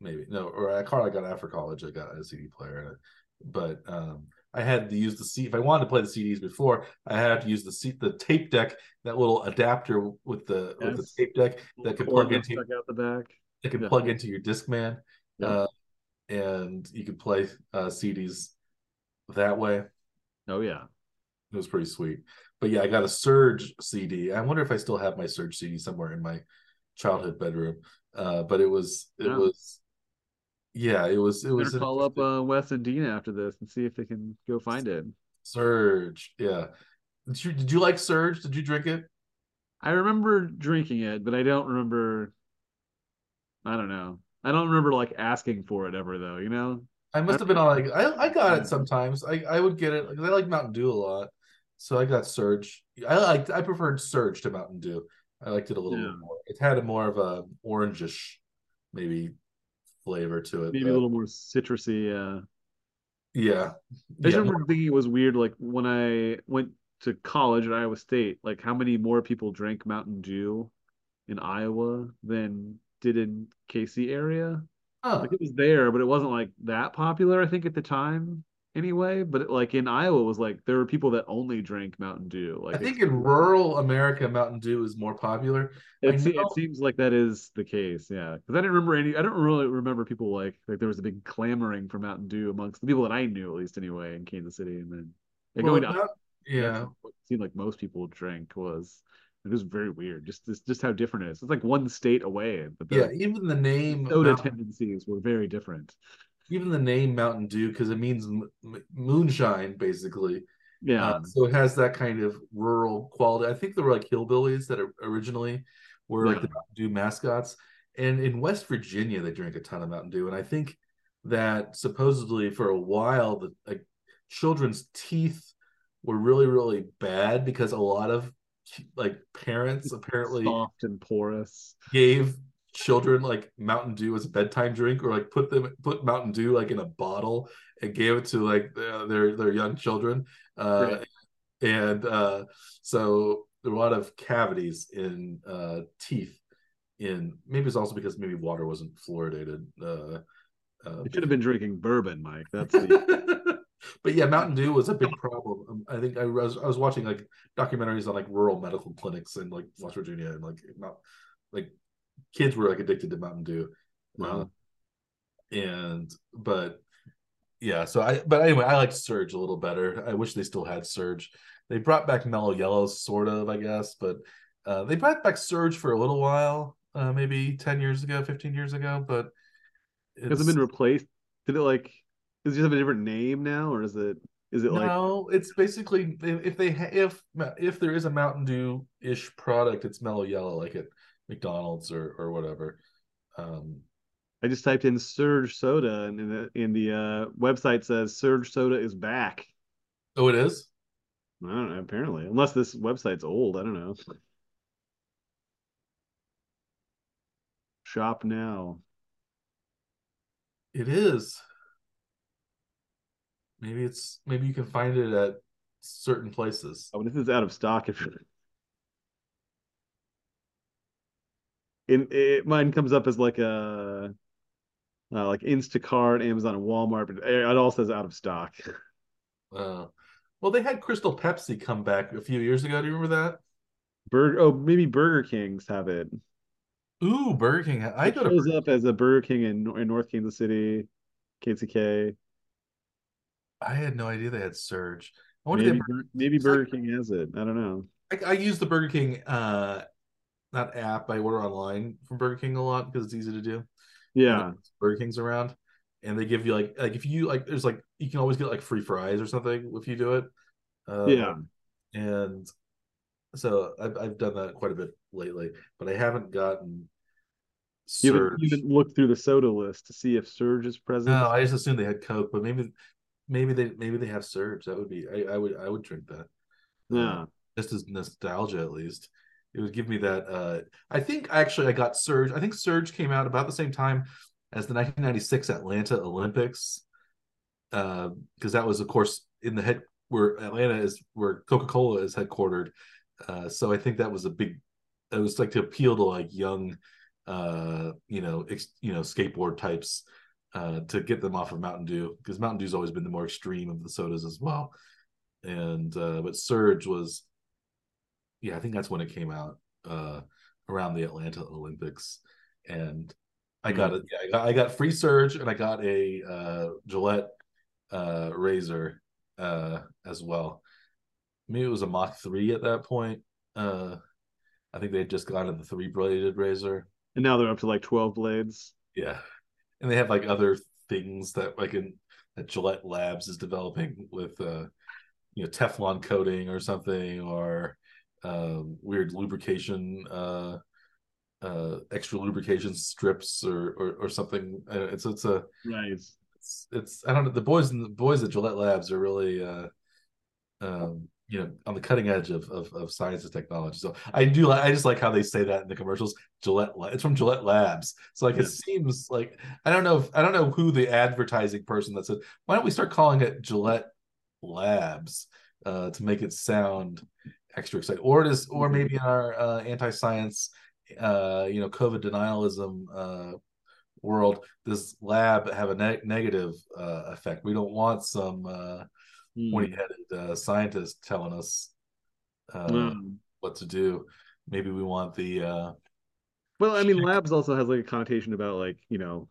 maybe no, or a car I got after college, I got a CD player. But um, I had to use the CD. If I wanted to play the CDs before, I had to use the seat, the tape deck, that little adapter with the yes. with the tape deck that could plug into out the back. It could yeah. plug into your Discman, yeah. uh, and you could play uh, CDs that way. Oh yeah, it was pretty sweet. But yeah, I got a Surge CD. I wonder if I still have my Surge CD somewhere in my childhood bedroom. Uh, but it was it yeah. was yeah, it was it was call up uh, Wes and Dina after this and see if they can go find it. Surge, yeah. Did you did you like Surge? Did you drink it? I remember drinking it, but I don't remember. I don't know. I don't remember like asking for it ever though. You know. I must have been on like I I got it sometimes. I I would get it because I like Mountain Dew a lot, so I got Surge. I liked I preferred Surge to Mountain Dew. I liked it a little yeah. bit more. It had a more of a orangish, maybe flavor to it. Maybe but... a little more citrusy. Uh... Yeah. I just remember thinking it was weird, like when I went to college at Iowa State, like how many more people drank Mountain Dew in Iowa than did in KC area. Huh. Like it was there, but it wasn't like that popular, I think, at the time anyway. But it, like in Iowa, was like there were people that only drank Mountain Dew. Like I think in rural America, Mountain Dew is more popular. It, it seems like that is the case, yeah. Because I didn't remember any. I don't really remember people like like there was a big clamoring for Mountain Dew amongst the people that I knew, at least anyway, in Kansas City, and then like, well, going to yeah, what seemed like most people drank was it was very weird. Just just, just how different it is. It's like one state away. But the, yeah, even the name soda Mountain, tendencies were very different even the name Mountain Dew because it means m- moonshine basically. Yeah. Uh, so it has that kind of rural quality. I think there were like hillbillies that originally were yeah. like the Mountain Dew mascots. And in West Virginia, they drink a ton of Mountain Dew. And I think that supposedly for a while, the like, children's teeth were really, really bad because a lot of like parents apparently soft and porous gave children like Mountain Dew as a bedtime drink, or like put them put Mountain Dew like in a bottle and gave it to like their their young children. Uh, right. And uh, so there were a lot of cavities in uh, teeth. In maybe it's also because maybe water wasn't fluoridated. Uh, uh, you should have been drinking bourbon, Mike. That's [laughs] the. But yeah, Mountain Dew was a big problem. Um, I think I was I was watching like documentaries on like rural medical clinics in like West Virginia and like not like kids were like addicted to Mountain Dew. Wow. Uh, and but yeah, so I but anyway, I like Surge a little better. I wish they still had Surge. They brought back Mellow Yellow, sort of, I guess, but uh, they brought back Surge for a little while, uh, maybe ten years ago, fifteen years ago, but has it been replaced? Did it like? Does it have a different name now, or is it? Is it like? No, it's basically if they if if there is a Mountain Dew ish product, it's Mellow Yellow, like at McDonald's or or whatever. Um, I just typed in Surge Soda, and in the in the uh, website says Surge Soda is back. Oh, it is. I don't know. Apparently, unless this website's old, I don't know. Shop now. It is. Maybe it's maybe you can find it at certain places. Oh, this is out of stock. If you in it, mine comes up as like a uh, like Instacart, Amazon, and Walmart, but it all says out of stock. Uh, well, they had Crystal Pepsi come back a few years ago. Do you remember that? Burger. Oh, maybe Burger King's have it. Ooh, Burger King. I it go shows up as a Burger King in in North Kansas City, KCK. I had no idea they had Surge. I wonder maybe, Burger, maybe Burger King has it. I don't know. I, I use the Burger King uh, not app. I order online from Burger King a lot because it's easy to do. Yeah, Burger King's around, and they give you like like if you like there's like you can always get like free fries or something if you do it. Um, yeah, and so I've I've done that quite a bit lately, but I haven't gotten. You haven't, you haven't looked through the soda list to see if Surge is present. No, I just assumed they had Coke, but maybe maybe they maybe they have Surge. That would be I, I would I would drink that. Yeah, uh, just as nostalgia at least it would give me that. Uh, I think actually I got Surge. I think Surge came out about the same time as the 1996 Atlanta Olympics, because uh, that was, of course, in the head where Atlanta is, where Coca Cola is headquartered. Uh, so I think that was a big. It was like to appeal to like young, uh, you know, ex, you know, skateboard types. Uh, to get them off of Mountain Dew because Mountain Dew's always been the more extreme of the sodas as well. And uh, but Surge was, yeah, I think that's when it came out uh, around the Atlanta Olympics, and I got it. Yeah, I got, I got free Surge and I got a uh, Gillette uh, razor uh, as well. Maybe it was a Mach three at that point. Uh, I think they had just gotten the three bladed razor, and now they're up to like twelve blades. Yeah, and they have like other things that like in that Gillette Labs is developing with uh, you know Teflon coating or something or um, weird lubrication uh, uh, extra lubrication strips or or, or something. It's it's a nice. It's, it's I don't know the boys and the boys at Gillette Labs are really uh, um, you know on the cutting edge of, of, of science and technology. So I do I just like how they say that in the commercials. Gillette it's from Gillette Labs. So like yeah. it seems like I don't know if I don't know who the advertising person that said why don't we start calling it Gillette Labs uh, to make it sound extra exciting or it is or mm-hmm. maybe in our uh, anti-science uh, you know COVID denialism uh, world this lab have a ne- negative uh, effect. We don't want some uh, mm. pointy-headed uh, scientist telling us uh, mm. what to do. Maybe we want the. Uh, well, I mean, labs also has like a connotation about like you know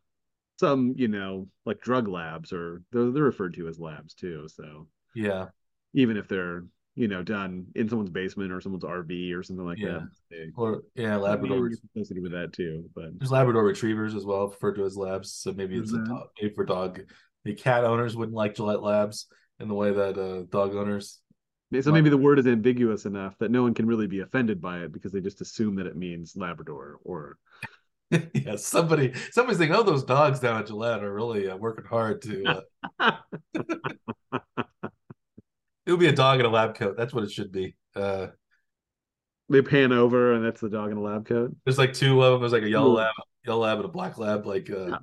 some you know like drug labs or they're, they're referred to as labs too. So yeah, even if they're you know done in someone's basement or someone's RV or something like yeah. that. Or yeah, Labrador associated with that too. But there's Labrador retrievers as well, referred to as labs. So maybe it's mm-hmm. a dog, maybe for dog. The cat owners wouldn't like Gillette Labs in the way that uh, dog owners. So maybe the word is ambiguous enough that no one can really be offended by it because they just assume that it means Labrador or. [laughs] yeah, somebody somebody's thinking, oh, those dogs down at Gillette are really uh, working hard to. Uh... [laughs] it would be a dog in a lab coat. That's what it should be. Uh, they pan over and that's the dog in a lab coat. There's like two of them. There's like a yellow Ooh. lab, yellow lab, and a black lab. Like uh, yeah.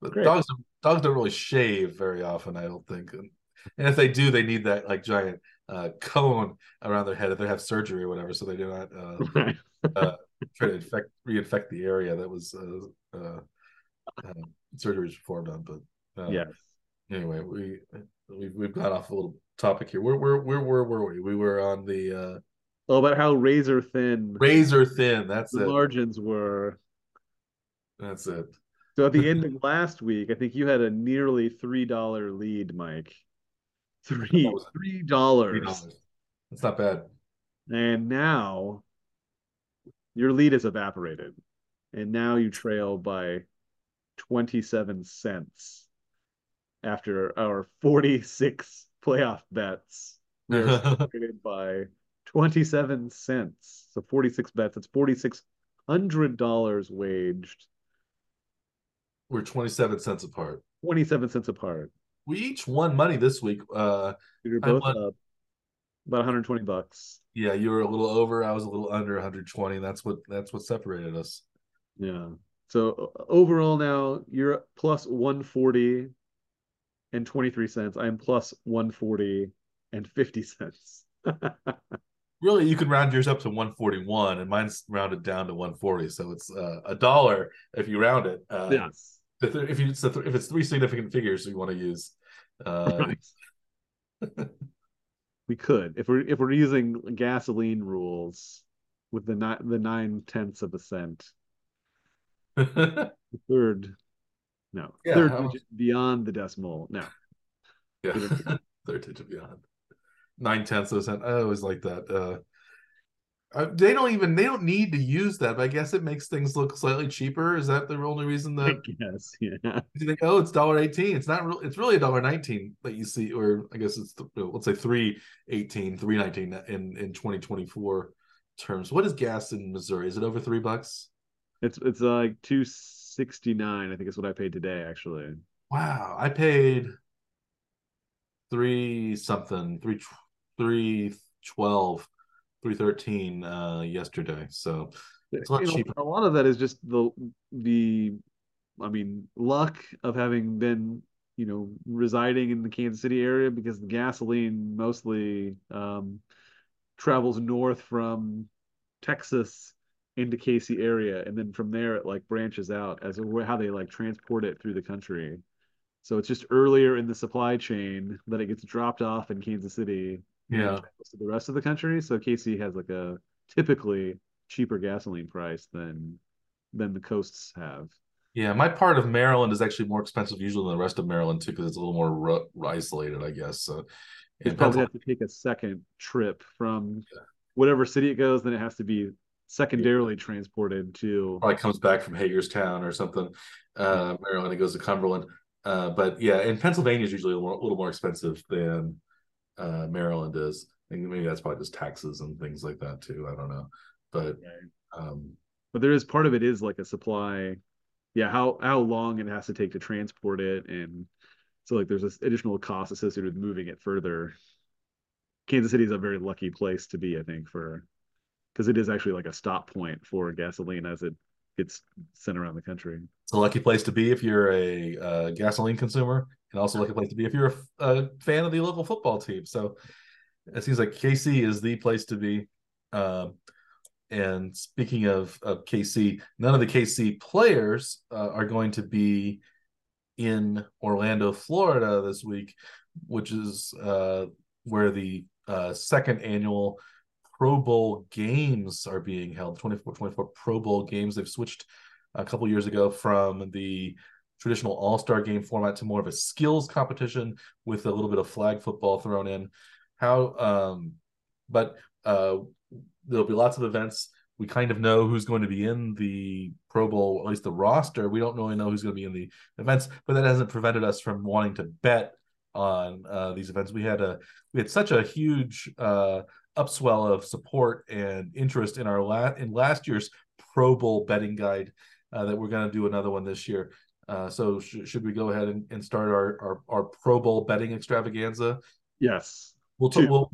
but dogs, dogs don't really shave very often. I don't think, and, and if they do, they need that like giant uh, cone around their head if they have surgery or whatever, so they do not uh, [laughs] uh, try to infect reinfect the area that was uh, uh, uh, surgery was performed on. But yeah. Anyway, we we've we've got off a little topic here. Where where where, where were we? We were on the uh Oh, about how razor thin razor thin, that's the it. margins were. That's it. So at the end [laughs] of last week, I think you had a nearly three dollar lead, Mike. Three three dollars. That's not bad. And now your lead is evaporated. And now you trail by 27 cents after our 46 playoff bets. Separated [laughs] by 27 cents. So 46 bets. It's $4,600 waged. We're 27 cents apart. 27 cents apart. We each won money this week. Uh, You're both won, up about 120 bucks. Yeah, you were a little over. I was a little under 120. That's what that's what separated us. Yeah. So overall now you're plus 140 and 23 cents. I am plus 140 and 50 cents. [laughs] really, you can round yours up to 141, and mine's rounded down to 140. So it's uh, a dollar if you round it. Uh, yes. If you if it's three significant figures you want to use. Uh, right. [laughs] we could if we're if we're using gasoline rules with the nine the nine tenths of a cent. [laughs] the third no. Yeah, Third digit beyond the decimal. No. Yeah. [laughs] Third digit beyond. Nine tenths of a cent. I always like that. Uh, uh, they don't even they don't need to use that, but I guess it makes things look slightly cheaper. Is that the only reason [laughs] that? Yes, yeah. You think, oh, it's dollar eighteen. It's not real. It's really a dollar nineteen that you see, or I guess it's let's say three eighteen, three nineteen in in twenty twenty four terms. What is gas in Missouri? Is it over three bucks? It's it's like two 69 i think is what i paid today actually wow i paid three something three three twelve three thirteen uh yesterday so it's a lot cheaper a lot of that is just the the i mean luck of having been you know residing in the kansas city area because the gasoline mostly um travels north from texas into KC area, and then from there it like branches out as how they like transport it through the country. So it's just earlier in the supply chain that it gets dropped off in Kansas City. Yeah. To the rest of the country. So KC has like a typically cheaper gasoline price than than the coasts have. Yeah, my part of Maryland is actually more expensive usually than the rest of Maryland too, because it's a little more ru- isolated, I guess. So you probably have to take a second trip from yeah. whatever city it goes, then it has to be secondarily yeah. transported to. Probably comes back from Hagerstown or something, uh, Maryland. It goes to Cumberland, uh, but yeah, and Pennsylvania is usually a little, more, a little more expensive than uh, Maryland is. I think maybe that's probably just taxes and things like that too. I don't know, but um, but there is part of it is like a supply. Yeah how how long it has to take to transport it. And so like there's this additional cost associated with moving it further. Kansas city is a very lucky place to be i think for because it is actually like a stop point for gasoline as it gets sent around the country. It's a lucky place to be if you're a uh, gasoline consumer and also like a place to be if you're a, a fan of the local football team. So it seems like kc is the place to be. Um, and speaking of, of KC, none of the KC players uh, are going to be in Orlando, Florida this week, which is uh, where the uh, second annual Pro Bowl games are being held. 24 24 Pro Bowl games. They've switched a couple years ago from the traditional all star game format to more of a skills competition with a little bit of flag football thrown in. How, um, but uh, there'll be lots of events. We kind of know who's going to be in the Pro Bowl, at least the roster. We don't really know who's going to be in the events, but that hasn't prevented us from wanting to bet on uh, these events. We had a we had such a huge uh, upswell of support and interest in our la- in last year's Pro Bowl betting guide uh, that we're going to do another one this year. Uh, so sh- should we go ahead and, and start our, our, our Pro Bowl betting extravaganza? Yes. We'll, t- we'll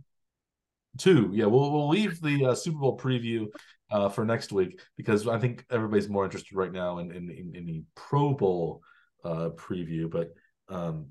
Two, yeah, we'll we'll leave the uh, Super Bowl preview uh, for next week because I think everybody's more interested right now in in, in, in the Pro Bowl uh, preview. But um,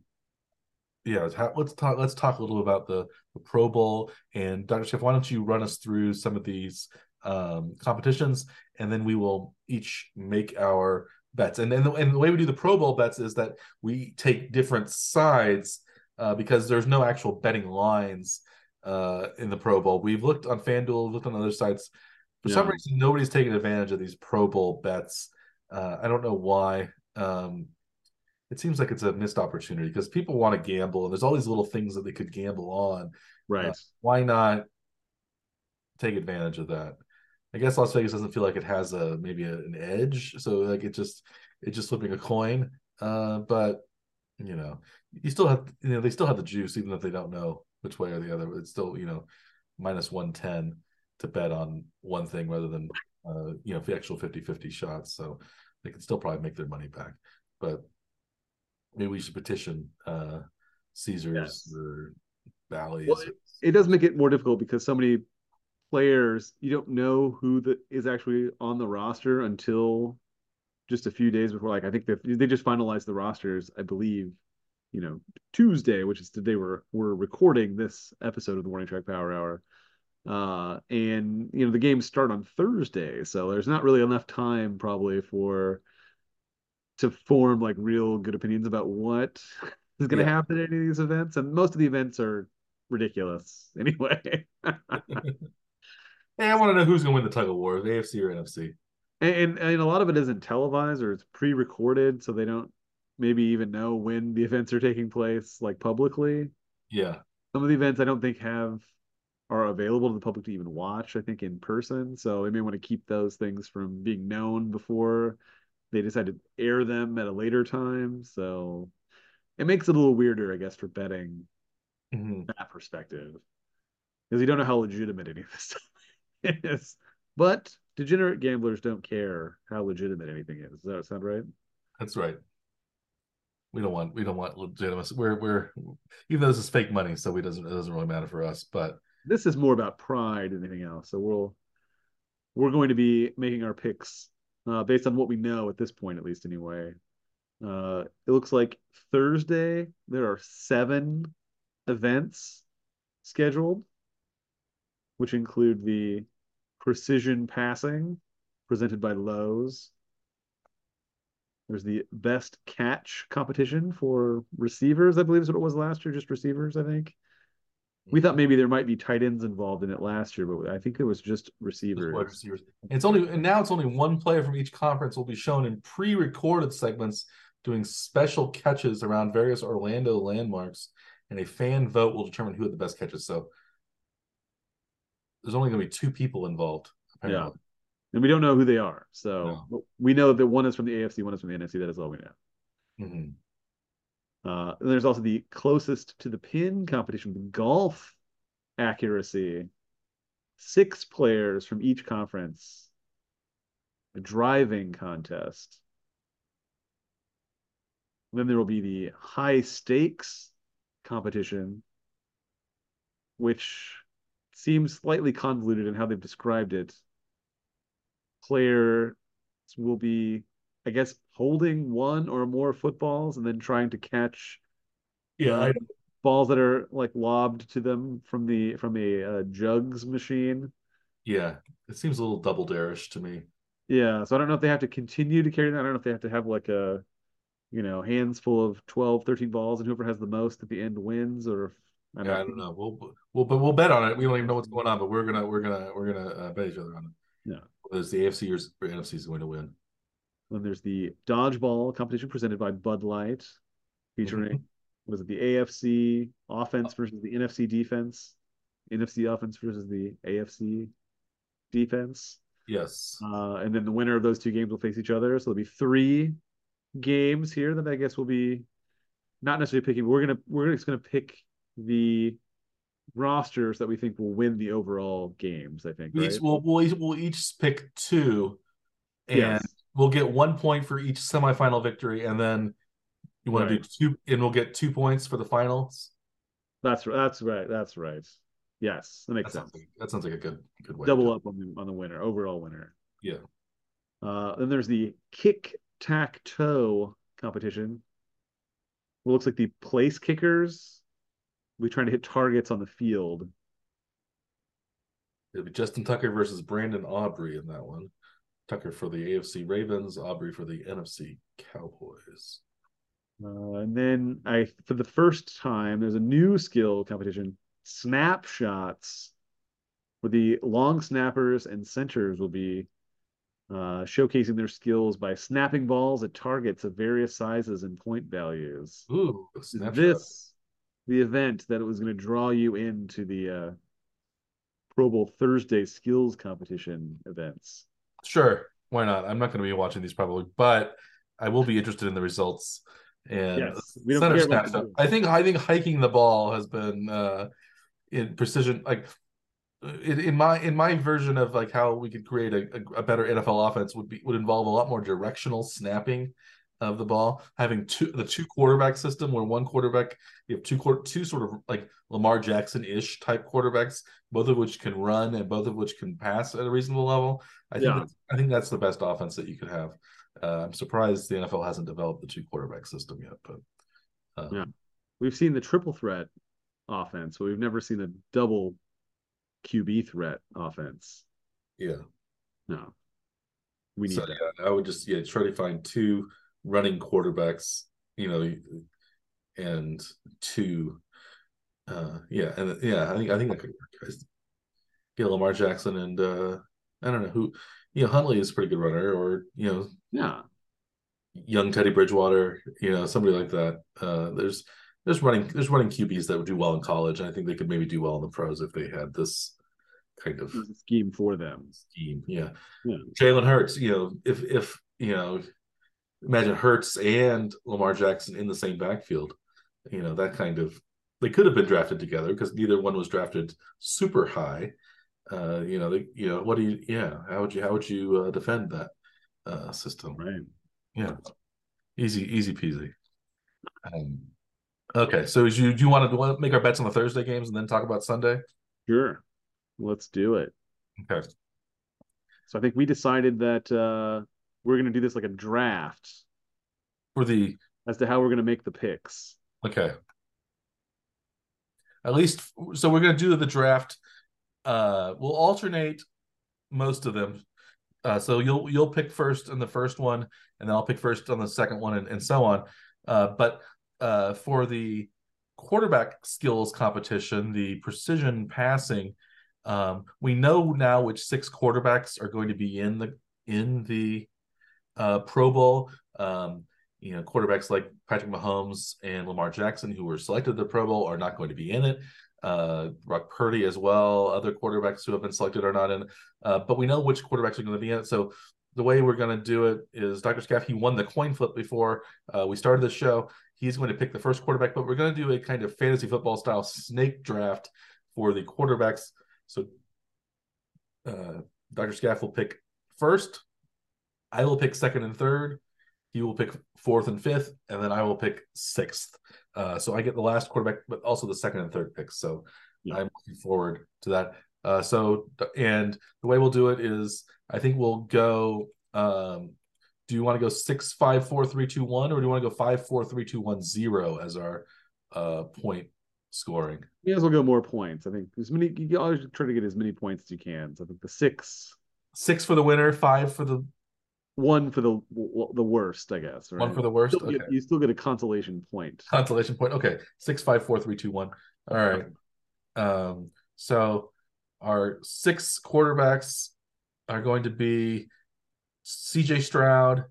yeah, let's talk. Let's talk a little about the, the Pro Bowl and Dr. Chef. Why don't you run us through some of these um, competitions, and then we will each make our bets. And then the, and the way we do the Pro Bowl bets is that we take different sides uh, because there's no actual betting lines uh, in the Pro Bowl. We've looked on FanDuel, looked on other sites. For yeah. some reason, nobody's taking advantage of these Pro Bowl bets. Uh, I don't know why. Um, it seems like it's a missed opportunity because people want to gamble, and there's all these little things that they could gamble on. Right? Uh, why not take advantage of that? I guess Las Vegas doesn't feel like it has a maybe a, an edge, so like it just it's just flipping a coin. Uh, but you know, you still have you know they still have the juice even if they don't know which way or the other. It's still, you know, minus 110 to bet on one thing rather than, uh, you know, the actual 50 50 shots. So they can still probably make their money back. But maybe we should petition uh, Caesars yes. or Bally's. Well, it, it does make it more difficult because so many players, you don't know who the, is actually on the roster until just a few days before. Like I think they they just finalized the rosters, I believe, you know Tuesday, which is today we're we're recording this episode of the Warning Track Power Hour. Uh, and you know the games start on Thursday, so there's not really enough time probably for to form like real good opinions about what [laughs] is going to yeah. happen at any of these events. And most of the events are ridiculous [laughs] anyway. [laughs] hey, I want to know who's going to win the tug of war, AFC or NFC. And, and, and a lot of it isn't televised or it's pre-recorded, so they don't maybe even know when the [laughs] events are taking place like publicly. Yeah. Some of the events I don't think have are available to the public to even watch, I think in person. So they may want to keep those things from being known before they decide to air them at a later time. So it makes it a little weirder, I guess, for betting mm-hmm. that perspective. Because you don't know how legitimate any of this stuff is. But degenerate gamblers don't care how legitimate anything is. Does that sound right? That's right we don't want we don't want legitimacy. We're we're even though this is fake money, so it doesn't it doesn't really matter for us. But this is more about pride than anything else. So we'll we're going to be making our picks uh, based on what we know at this point, at least anyway. Uh, it looks like Thursday there are seven events scheduled, which include the precision passing, presented by Lowe's. There's the best catch competition for receivers, I believe is what it was last year, just receivers, I think. We thought maybe there might be tight ends involved in it last year, but I think it was just receivers. Just receivers. It's only and now it's only one player from each conference will be shown in pre-recorded segments doing special catches around various Orlando landmarks, and a fan vote will determine who had the best catches. So there's only going to be two people involved. Apparently. Yeah and we don't know who they are. So no. we know that one is from the AFC, one is from the NFC. That is all we know. Mm-hmm. Uh, and there's also the closest to the pin competition, golf accuracy. Six players from each conference. A driving contest. then there will be the high stakes competition, which seems slightly convoluted in how they've described it players will be, I guess, holding one or more footballs and then trying to catch yeah uh, balls that are like lobbed to them from the from a uh, jugs machine. Yeah, it seems a little double dareish to me. Yeah, so I don't know if they have to continue to carry that. I don't know if they have to have like a, you know, hands full of 12, 13 balls, and whoever has the most at the end wins, or I don't, yeah, know. I don't know. We'll, we'll, but we'll bet on it. We don't even know what's going on, but we're gonna, we're gonna, we're gonna uh, bet each other on it. Yeah. There's the AFC or NFC is going to win. Then there's the dodgeball competition presented by Bud Light, featuring mm-hmm. was it the AFC offense versus the NFC defense, NFC offense versus the AFC defense. Yes. Uh, and then the winner of those two games will face each other. So there'll be three games here that I guess will be not necessarily picking. we're gonna we're just gonna pick the rosters that we think will win the overall games. I think right? each, we'll, we'll, each, we'll each pick two, and yes. we'll get one point for each semifinal victory, and then you want right. to do two, and we'll get two points for the finals. That's that's right. That's right. Yes, that makes that sense. Sounds like, that sounds like a good good way. Double up on the on the winner, overall winner. Yeah. Uh, then there's the kick tack toe competition. It looks like the place kickers we trying to hit targets on the field. It'll be Justin Tucker versus Brandon Aubrey in that one. Tucker for the AFC Ravens, Aubrey for the NFC Cowboys. Uh, and then I, for the first time, there's a new skill competition: snapshots, where the long snappers and centers will be uh, showcasing their skills by snapping balls at targets of various sizes and point values. Ooh, this the event that it was going to draw you into the uh, Pro Bowl Thursday skills competition events. Sure, why not? I'm not going to be watching these probably, but I will be interested in the results. And yes, we don't care snap I think I think hiking the ball has been uh, in precision like in, in, my in my version of like how we could create a, a, a better NFL offense would be would involve a lot more directional snapping of the ball, having two the two quarterback system where one quarterback you have two two sort of like Lamar Jackson ish type quarterbacks, both of which can run and both of which can pass at a reasonable level. I think yeah. I think that's the best offense that you could have. Uh, I'm surprised the NFL hasn't developed the two quarterback system yet, but um, yeah, we've seen the triple threat offense, but we've never seen a double QB threat offense. Yeah, no, we need. So, that. yeah, I would just yeah try to find two running quarterbacks, you know, and two, uh, yeah, and yeah, I think I think that could work, guys. Get Lamar Jackson and uh, I don't know who, you know, Huntley is a pretty good runner, or you know, yeah, young Teddy Bridgewater, you know, somebody like that. Uh, there's there's running there's running QBs that would do well in college, and I think they could maybe do well in the pros if they had this kind of scheme for them. Scheme, yeah. yeah. Jalen Hurts, you know, if if you know imagine Hurts and Lamar Jackson in the same backfield. You know, that kind of they could have been drafted together because neither one was drafted super high. Uh, you know, they, you know, what do you, yeah, how would you, how would you uh, defend that uh, system? Right. Yeah. Easy, easy peasy. Um, okay. So you, do you want to, want to make our bets on the Thursday games and then talk about Sunday? Sure. Let's do it. Okay. So I think we decided that, uh, we're going to do this like a draft for the as to how we're going to make the picks. Okay. At least, so we're going to do the draft. Uh, we'll alternate most of them. Uh, so you'll you'll pick first on the first one, and then I'll pick first on the second one, and, and so on. Uh, but uh, for the quarterback skills competition, the precision passing, um, we know now which six quarterbacks are going to be in the in the uh, Pro Bowl. Um, you know, quarterbacks like Patrick Mahomes and Lamar Jackson, who were selected to the Pro Bowl, are not going to be in it. Uh, Brock Purdy as well. Other quarterbacks who have been selected are not in. Uh, but we know which quarterbacks are going to be in it. So the way we're going to do it is Dr. Scaff, he won the coin flip before uh, we started the show. He's going to pick the first quarterback, but we're going to do a kind of fantasy football style snake draft for the quarterbacks. So uh, Dr. Scaff will pick first. I will pick second and third. He will pick fourth and fifth, and then I will pick sixth. Uh, so I get the last quarterback, but also the second and third picks. So yeah. I'm looking forward to that. Uh, so and the way we'll do it is I think we'll go. Um, do you want to go six five four three two one, or do you want to go five four three two one zero as our uh, point scoring? You guys will go more points. I think as many. You always try to get as many points as you can. So I think the six, six for the winner, five for the one for the the worst, I guess. Right? One for the worst. You still, okay. get, you still get a consolation point. Consolation point. Okay, six, five, four, three, two, one. All right. Um. So our six quarterbacks are going to be C.J. Stroud,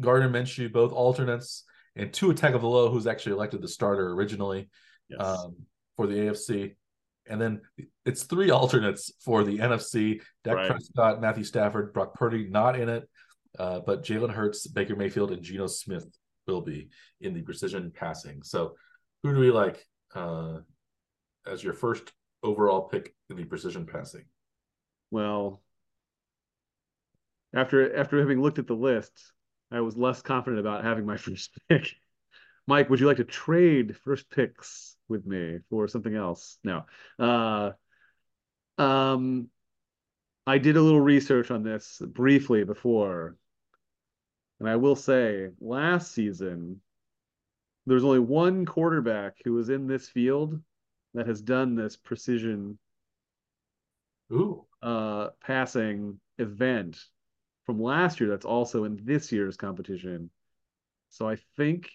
Gardner Minshew, both alternates, and Tua Tagovailoa, who's actually elected the starter originally yes. um, for the AFC. And then it's three alternates for the NFC: Dak right. Prescott, Matthew Stafford, Brock Purdy, not in it, uh, but Jalen Hurts, Baker Mayfield, and Geno Smith will be in the precision passing. So, who do we like uh, as your first overall pick in the precision passing? Well, after after having looked at the list, I was less confident about having my [laughs] first pick. Mike, would you like to trade first picks with me for something else? No. Uh, um, I did a little research on this briefly before, and I will say last season there's only one quarterback who was in this field that has done this precision Ooh. Uh, passing event from last year that's also in this year's competition. So I think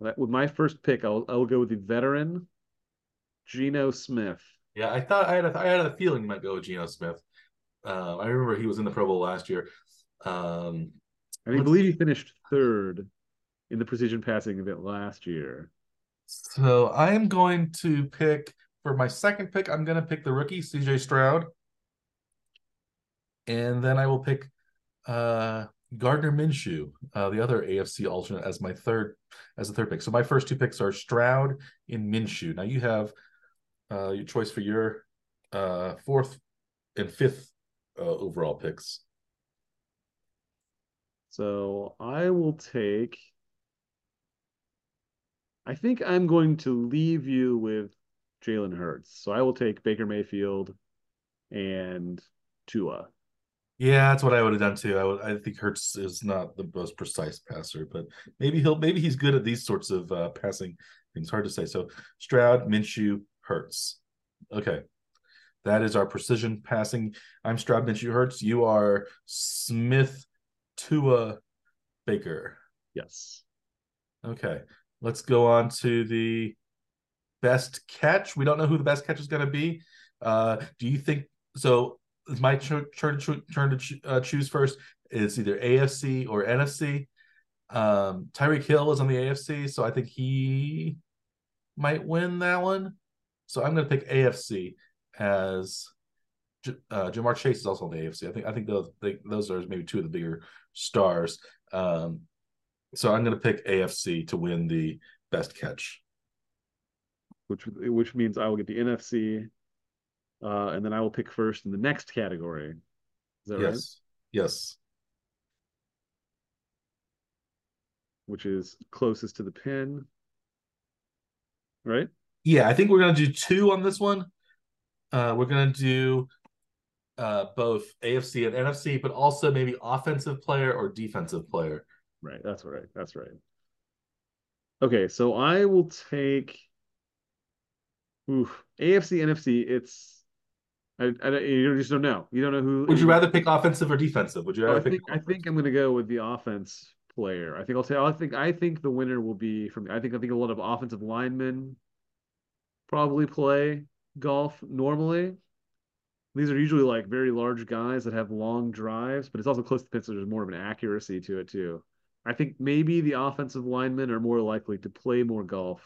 with my first pick, I'll I'll go with the veteran, Geno Smith. Yeah, I thought I had a, I had a feeling you might go with Geno Smith. Uh, I remember he was in the Pro Bowl last year. Um, I believe he finished third in the precision passing event last year. So I am going to pick for my second pick. I'm going to pick the rookie C.J. Stroud, and then I will pick uh, Gardner Minshew, uh, the other AFC alternate, as my third as the third pick. So my first two picks are Stroud and Minshew. Now you have uh, your choice for your uh, fourth and fifth uh, overall picks. So I will take. I think I'm going to leave you with Jalen Hurts. So I will take Baker Mayfield and Tua. Yeah, that's what I would have done too. I would. I think Hurts is not the most precise passer, but maybe he'll. Maybe he's good at these sorts of uh, passing things. Hard to say. So Stroud, Minshew, Hurts. Okay, that is our precision passing. I'm Stroud, Minshew, Hurts. You are Smith, Tua, Baker. Yes. Okay, let's go on to the best catch. We don't know who the best catch is going to be. Uh, do you think so? It's my turn, turn, turn to uh, choose first. It's either AFC or NFC. Um, Tyreek Hill is on the AFC, so I think he might win that one. So I'm going to pick AFC as uh, Ja'Marr Chase is also on the AFC. I think I think those they, those are maybe two of the bigger stars. Um, so I'm going to pick AFC to win the best catch. Which which means I will get the NFC uh, and then I will pick first in the next category. Is that yes. right? Yes. Which is closest to the pin. Right? Yeah, I think we're gonna do two on this one. Uh, we're gonna do uh, both AFC and NFC, but also maybe offensive player or defensive player. Right. That's right. That's right. Okay, so I will take oof, AFC, NFC. It's I, I you just don't know. You don't know who. Would you rather pick offensive or defensive? Would you oh, rather I think? I think I'm going to go with the offense player. I think I'll say I think I think the winner will be from. I think I think a lot of offensive linemen probably play golf normally. These are usually like very large guys that have long drives, but it's also close to the pin, so there's more of an accuracy to it too. I think maybe the offensive linemen are more likely to play more golf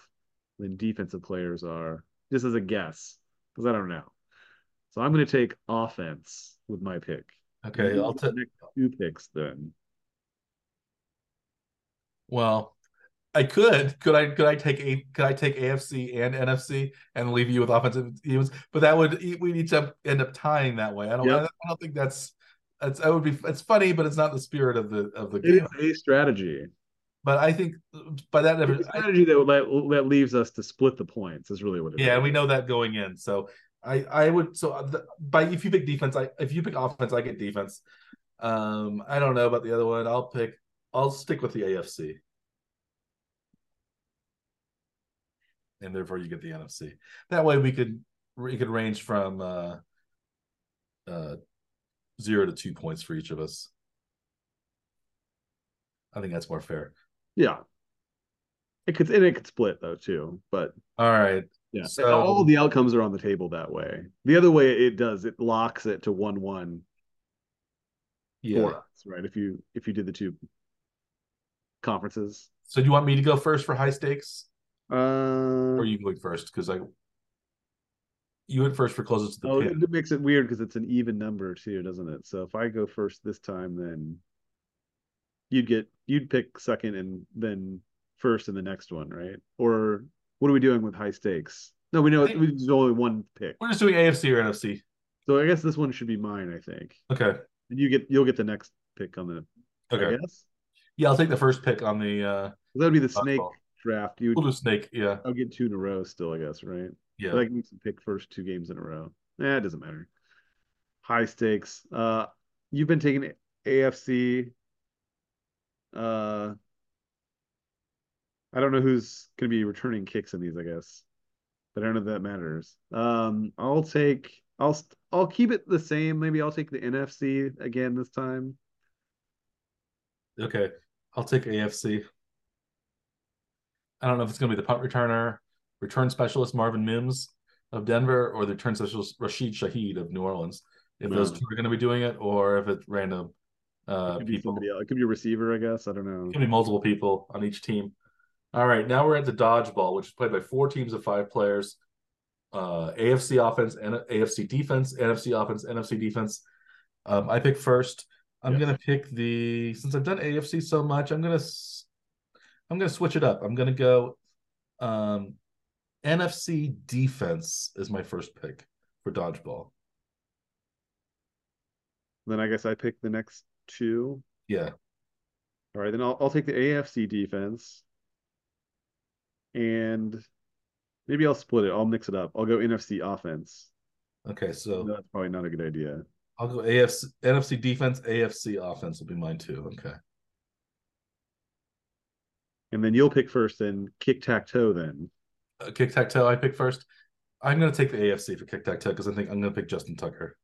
than defensive players are, just as a guess, because I don't know. So I'm going to take offense with my pick. Okay, I'll take two picks then. Well, I could. Could I? Could I take a? Could I take AFC and NFC and leave you with offensive teams? But that would we need to end up tying that way. I don't. Yep. I don't think that's. That's. That would be. It's funny, but it's not the spirit of the of the game. It is a strategy. But I think by that it's strategy I, that that that leaves us to split the points is really what it yeah, is. we know that going in. So I I would so uh, the, by if you pick defense, I if you pick offense, I get defense. Um, I don't know about the other one. I'll pick. I'll stick with the AFC. and therefore you get the NFC. That way we could we could range from uh, uh, zero to two points for each of us. I think that's more fair. Yeah, it could and it could split though too. But all right, yeah, so, all the outcomes are on the table that way. The other way it does it locks it to one one. Yeah, us, right. If you if you did the two conferences. So do you want me to go first for high stakes? Uh, or you going first? Because I, you went first for closest to the oh, pin. It makes it weird because it's an even number too, doesn't it? So if I go first this time, then you'd get you'd pick second and then first in the next one, right? Or what are we doing with high stakes? No, we know think, there's only one pick. We're just doing AFC or NFC. So I guess this one should be mine. I think. Okay. And you get you'll get the next pick on the. Okay. Yeah, I'll take the first pick on the. uh That would be the snake draft, you we'll do snake. Yeah, I'll get two in a row still, I guess, right? Yeah, but I can pick first two games in a row. Eh, it doesn't matter. High stakes. Uh, you've been taking AFC. Uh, I don't know who's going to be returning kicks in these. I guess, but I don't know if that matters. Um, I'll take. I'll I'll keep it the same. Maybe I'll take the NFC again this time. Okay, I'll take AFC. I don't know if it's going to be the punt returner, return specialist Marvin Mims of Denver, or the return specialist Rashid Shaheed of New Orleans. If those two are going to be doing it, or if it's random uh, it people. It could be a receiver, I guess. I don't know. It could be multiple people on each team. All right, now we're at the dodgeball, which is played by four teams of five players. Uh, AFC offense and AFC defense, NFC offense, NFC defense. Um, I pick first. I'm gonna pick the since I've done AFC so much, I'm gonna I'm going to switch it up. I'm going to go um, NFC defense is my first pick for dodgeball. Then I guess I pick the next two. Yeah. All right, then I'll I'll take the AFC defense, and maybe I'll split it. I'll mix it up. I'll go NFC offense. Okay, so no, that's probably not a good idea. I'll go AFC NFC defense, AFC offense will be mine too. Okay and then you'll pick first and kick tack toe then uh, kick tack toe i pick first i'm going to take the afc for kick tack toe because i think i'm going to pick justin tucker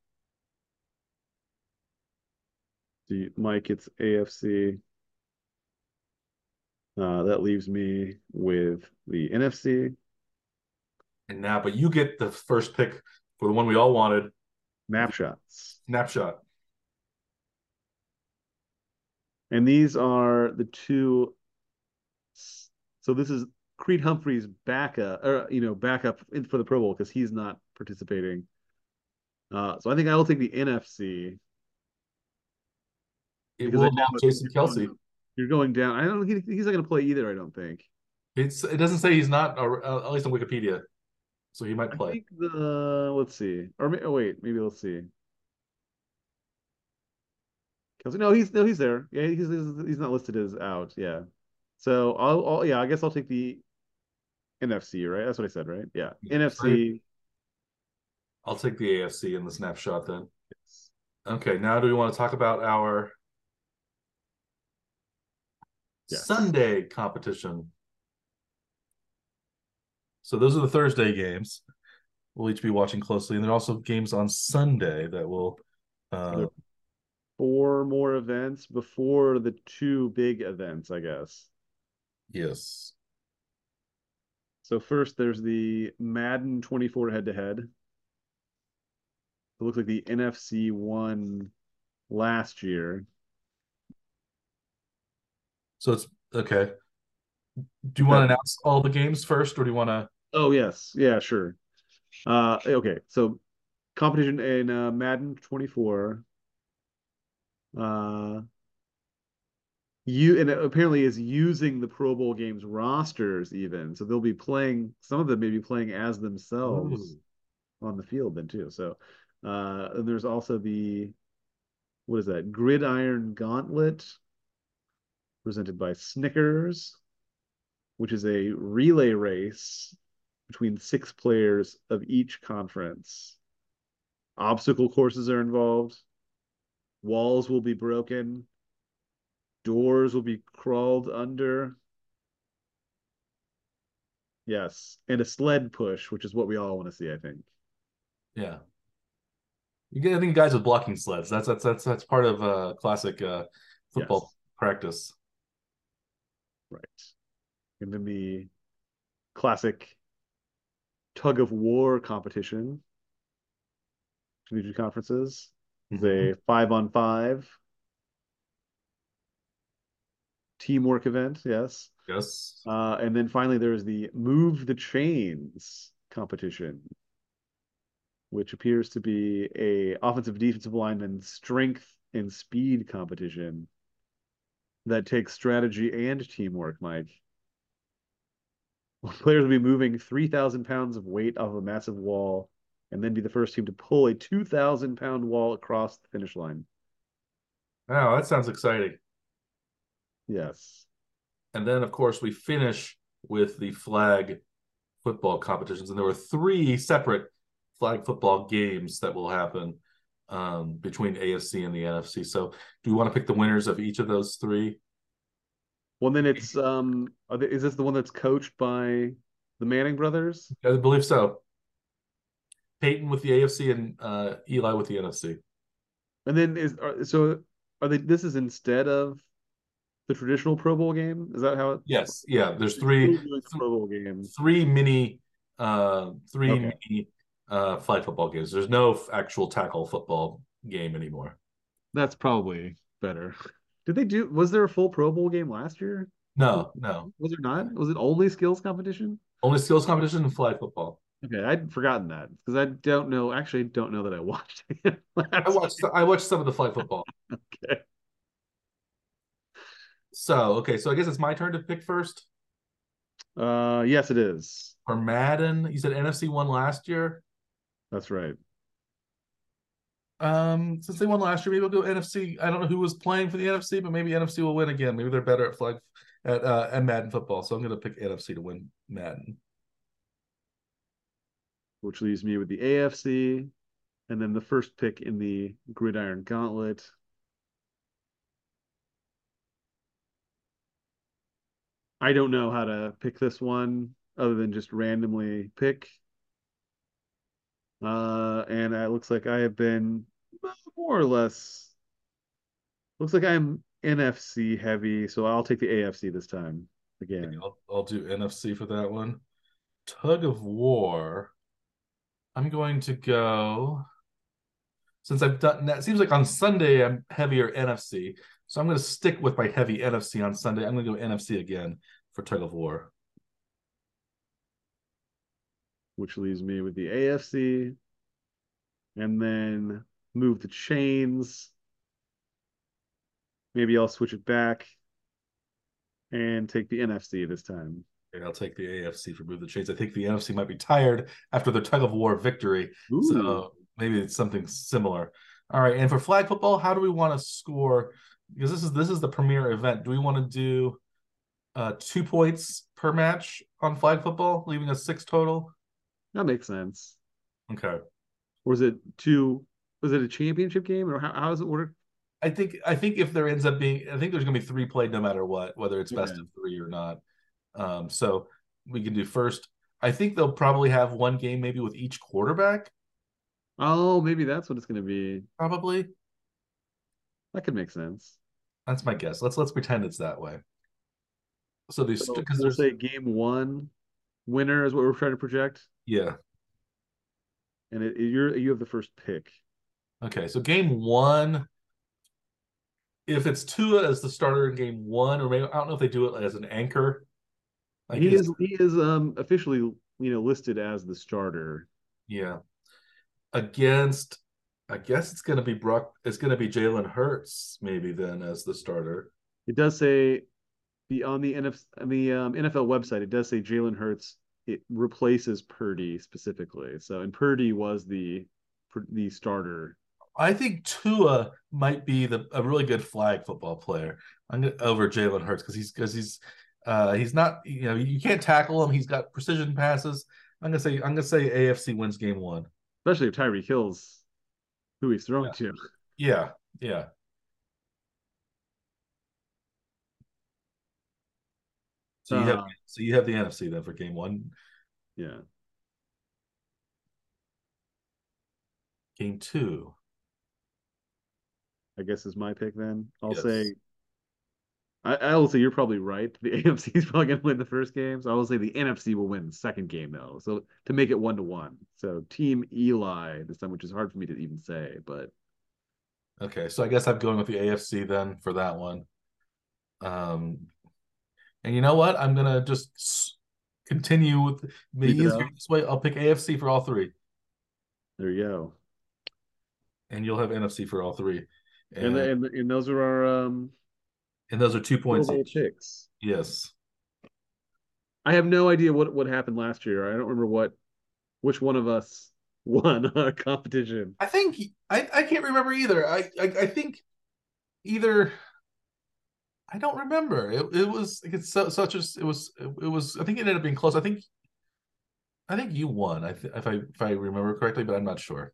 you, mike it's afc uh, that leaves me with the nfc and now but you get the first pick for the one we all wanted snapshots snapshot and these are the two so this is Creed Humphrey's backup, or you know, backup for the Pro Bowl because he's not participating. Uh, so I think I will take the NFC. It will now Jason Kelce. You're going down. I don't. He, he's not going to play either. I don't think. It's. It doesn't say he's not. Or uh, at least on Wikipedia, so he might play. I think the. Let's see. Or oh wait, maybe let's see. Kelce. No, he's no, he's there. Yeah, he's he's not listed as out. Yeah. So I'll, I'll, yeah, I guess I'll take the NFC, right? That's what I said, right? Yeah, yeah NFC. I'll take the AFC in the snapshot then. Yes. Okay, now do we want to talk about our Sunday competition? So those are the Thursday games. we'll each be watching closely, and there are also games on Sunday that will. Uh, four more events before the two big events, I guess. Yes. So first, there's the Madden 24 head-to-head. It looks like the NFC won last year. So it's okay. Do you want to announce all the games first, or do you want to? Oh yes, yeah, sure. Uh, okay, so competition in uh, Madden 24. Uh, you and it apparently is using the Pro Bowl games rosters even, so they'll be playing. Some of them may be playing as themselves Ooh. on the field then too. So, uh, and there's also the what is that Gridiron Gauntlet presented by Snickers, which is a relay race between six players of each conference. Obstacle courses are involved. Walls will be broken. Doors will be crawled under. Yes, and a sled push, which is what we all want to see, I think. Yeah. You get I think guys with blocking sleds. That's that's that's that's part of uh classic uh football yes. practice. Right. And then the classic tug of war competition between conferences. Mm-hmm. a five on five teamwork event. Yes. Yes. Uh, and then finally, there's the move the chains competition, which appears to be a offensive defensive lineman strength and speed competition that takes strategy and teamwork, Mike. [laughs] Players will be moving 3,000 pounds of weight off a massive wall and then be the first team to pull a 2,000 pound wall across the finish line. Wow, that sounds exciting. Yes. And then, of course, we finish with the flag football competitions. And there were three separate flag football games that will happen um, between AFC and the NFC. So, do we want to pick the winners of each of those three? Well, then it's um, they, is this the one that's coached by the Manning brothers? I believe so. Peyton with the AFC and uh, Eli with the NFC. And then is are, so are they? This is instead of the traditional Pro Bowl game. Is that how it? Yes. Yeah. There's three Pro Bowl games. Three mini, uh, three okay. mini uh, flag football games. There's no actual tackle football game anymore. That's probably better. Did they do? Was there a full Pro Bowl game last year? No, no. Was there not? Was it only skills competition? Only skills competition and flag football. Okay, I'd forgotten that because I don't know. Actually, don't know that I watched [laughs] it. I watched. I watched some of the flag football. [laughs] okay. So okay, so I guess it's my turn to pick first. Uh, yes, it is. For Madden, you said NFC won last year. That's right. Um, since they won last year, maybe we'll go NFC. I don't know who was playing for the NFC, but maybe NFC will win again. Maybe they're better at flag at uh at Madden football. So I'm gonna pick NFC to win Madden which leaves me with the AFC, and then the first pick in the Gridiron Gauntlet. I don't know how to pick this one other than just randomly pick. Uh, and it looks like I have been more or less. Looks like I'm NFC heavy, so I'll take the AFC this time again. I'll, I'll do NFC for that one. Tug of War. I'm going to go since I've done that. Seems like on Sunday I'm heavier NFC, so I'm going to stick with my heavy NFC on Sunday. I'm going to go NFC again for tug of war, which leaves me with the AFC, and then move the chains. Maybe I'll switch it back and take the NFC this time. And I'll take the AFC for move the chains. I think the NFC might be tired after their tug of war victory. Ooh. So maybe it's something similar. All right. And for flag football, how do we want to score? Because this is this is the premier event. Do we want to do uh two points per match on flag football, leaving us six total? That makes sense. Okay. Or is it two was it a championship game or how, how does it work? I think I think if there ends up being I think there's gonna be three played no matter what, whether it's best of three or not. Um, so we can do first I think they'll probably have one game maybe with each quarterback. Oh, maybe that's what it's going to be. Probably. That could make sense. That's my guess. Let's let's pretend it's that way. So these So because we'll there's say game one winner is what we're trying to project, yeah. and it, you're you have the first pick. Okay, so game one, if it's Tua as the starter in game one, or maybe I don't know if they do it as an anchor. Like he is he is um officially you know listed as the starter. yeah. Against, I guess it's gonna be Brock. It's gonna be Jalen Hurts maybe then as the starter. It does say the on the NF, on the um, NFL website. It does say Jalen Hurts. It replaces Purdy specifically. So and Purdy was the the starter. I think Tua might be the a really good flag football player I'm gonna, over Jalen Hurts because he's because he's uh he's not you know you can't tackle him. He's got precision passes. I'm gonna say I'm gonna say AFC wins game one. especially if Tyreek Hill's who he's throwing Yeah. to. Yeah, yeah. So you have Uh, so you have the NFC then for game one. Yeah. Game two. I guess is my pick then. I'll Yes. say I, I will say you're probably right. The [laughs] AFC is probably gonna win the first game. So I will say the NFC will win the second game though. So to make it one to one. So team Eli this time, which is hard for me to even say, but Okay, so I guess I'm going with the AFC then for that one. Um, and you know what? I'm gonna just continue with me easier this way. I'll pick AFC for all three, there you go. and you'll have NFC for all three. And And, and, and those are our um and those are two points. Each. picks. Yes. I have no idea what what happened last year. I don't remember what which one of us [laughs] won our competition. I think I, I can't remember either. I, I I think either I don't remember. It it was it's so, such as it was it was I think it ended up being close. I think I think you won. I th- if I if I remember correctly, but I'm not sure.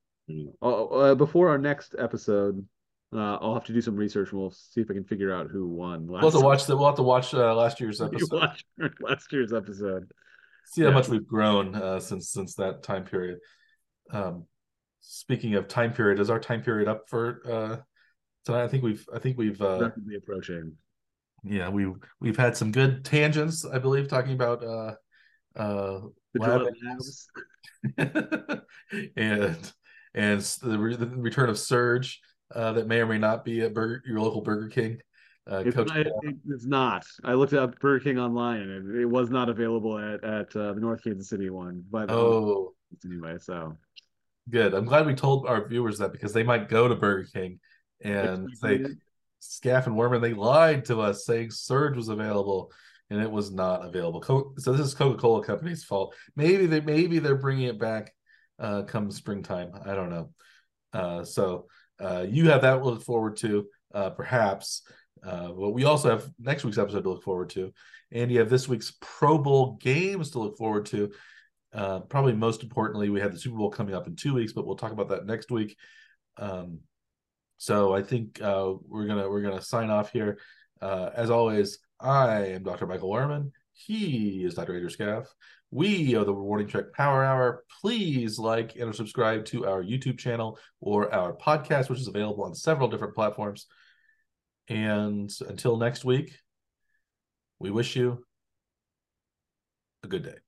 Uh, uh, before our next episode, uh, I'll have to do some research and we'll see if I can figure out who won. Last We'll have to watch the we'll have to watch uh, last year's episode. watch [laughs] last year's episode. See how Yeah. much we've grown uh, since since that time period. Um, speaking of time period, is our time period up for uh, tonight? I think we've I think we've uh, Rapidly approaching. Yeah we we've had some good tangents i believe talking about uh uh The lab Labs. [laughs] and and the, re- the return of surge uh that may or may not be at burger your local burger king uh It's not, it's not. I looked up Burger King online and it, it was not available at at uh, the North Kansas City one. But um, oh anyway, so good i'm glad we told our viewers that because they might go to burger king and say Expected. Scaff and worman they lied to us saying surge was available and it was not available. So this is coca-cola company's fault. Maybe they maybe they're bringing it back uh come springtime. I don't know. Uh so uh you have that to look forward to uh perhaps. Uh but we also have next week's episode to look forward to. And you have this week's pro bowl games to look forward to. Uh probably most importantly we have the super bowl coming up in two weeks but we'll talk about that next week. Um so I think uh, we're gonna we're gonna sign off here. Uh, as always, I am Dr. Michael Werman. He is Dr. Ader Scaff. We are the Warning Track Power Hour. Please like and subscribe to our YouTube channel or our podcast, which is available on several different platforms. And until next week, we wish you a good day.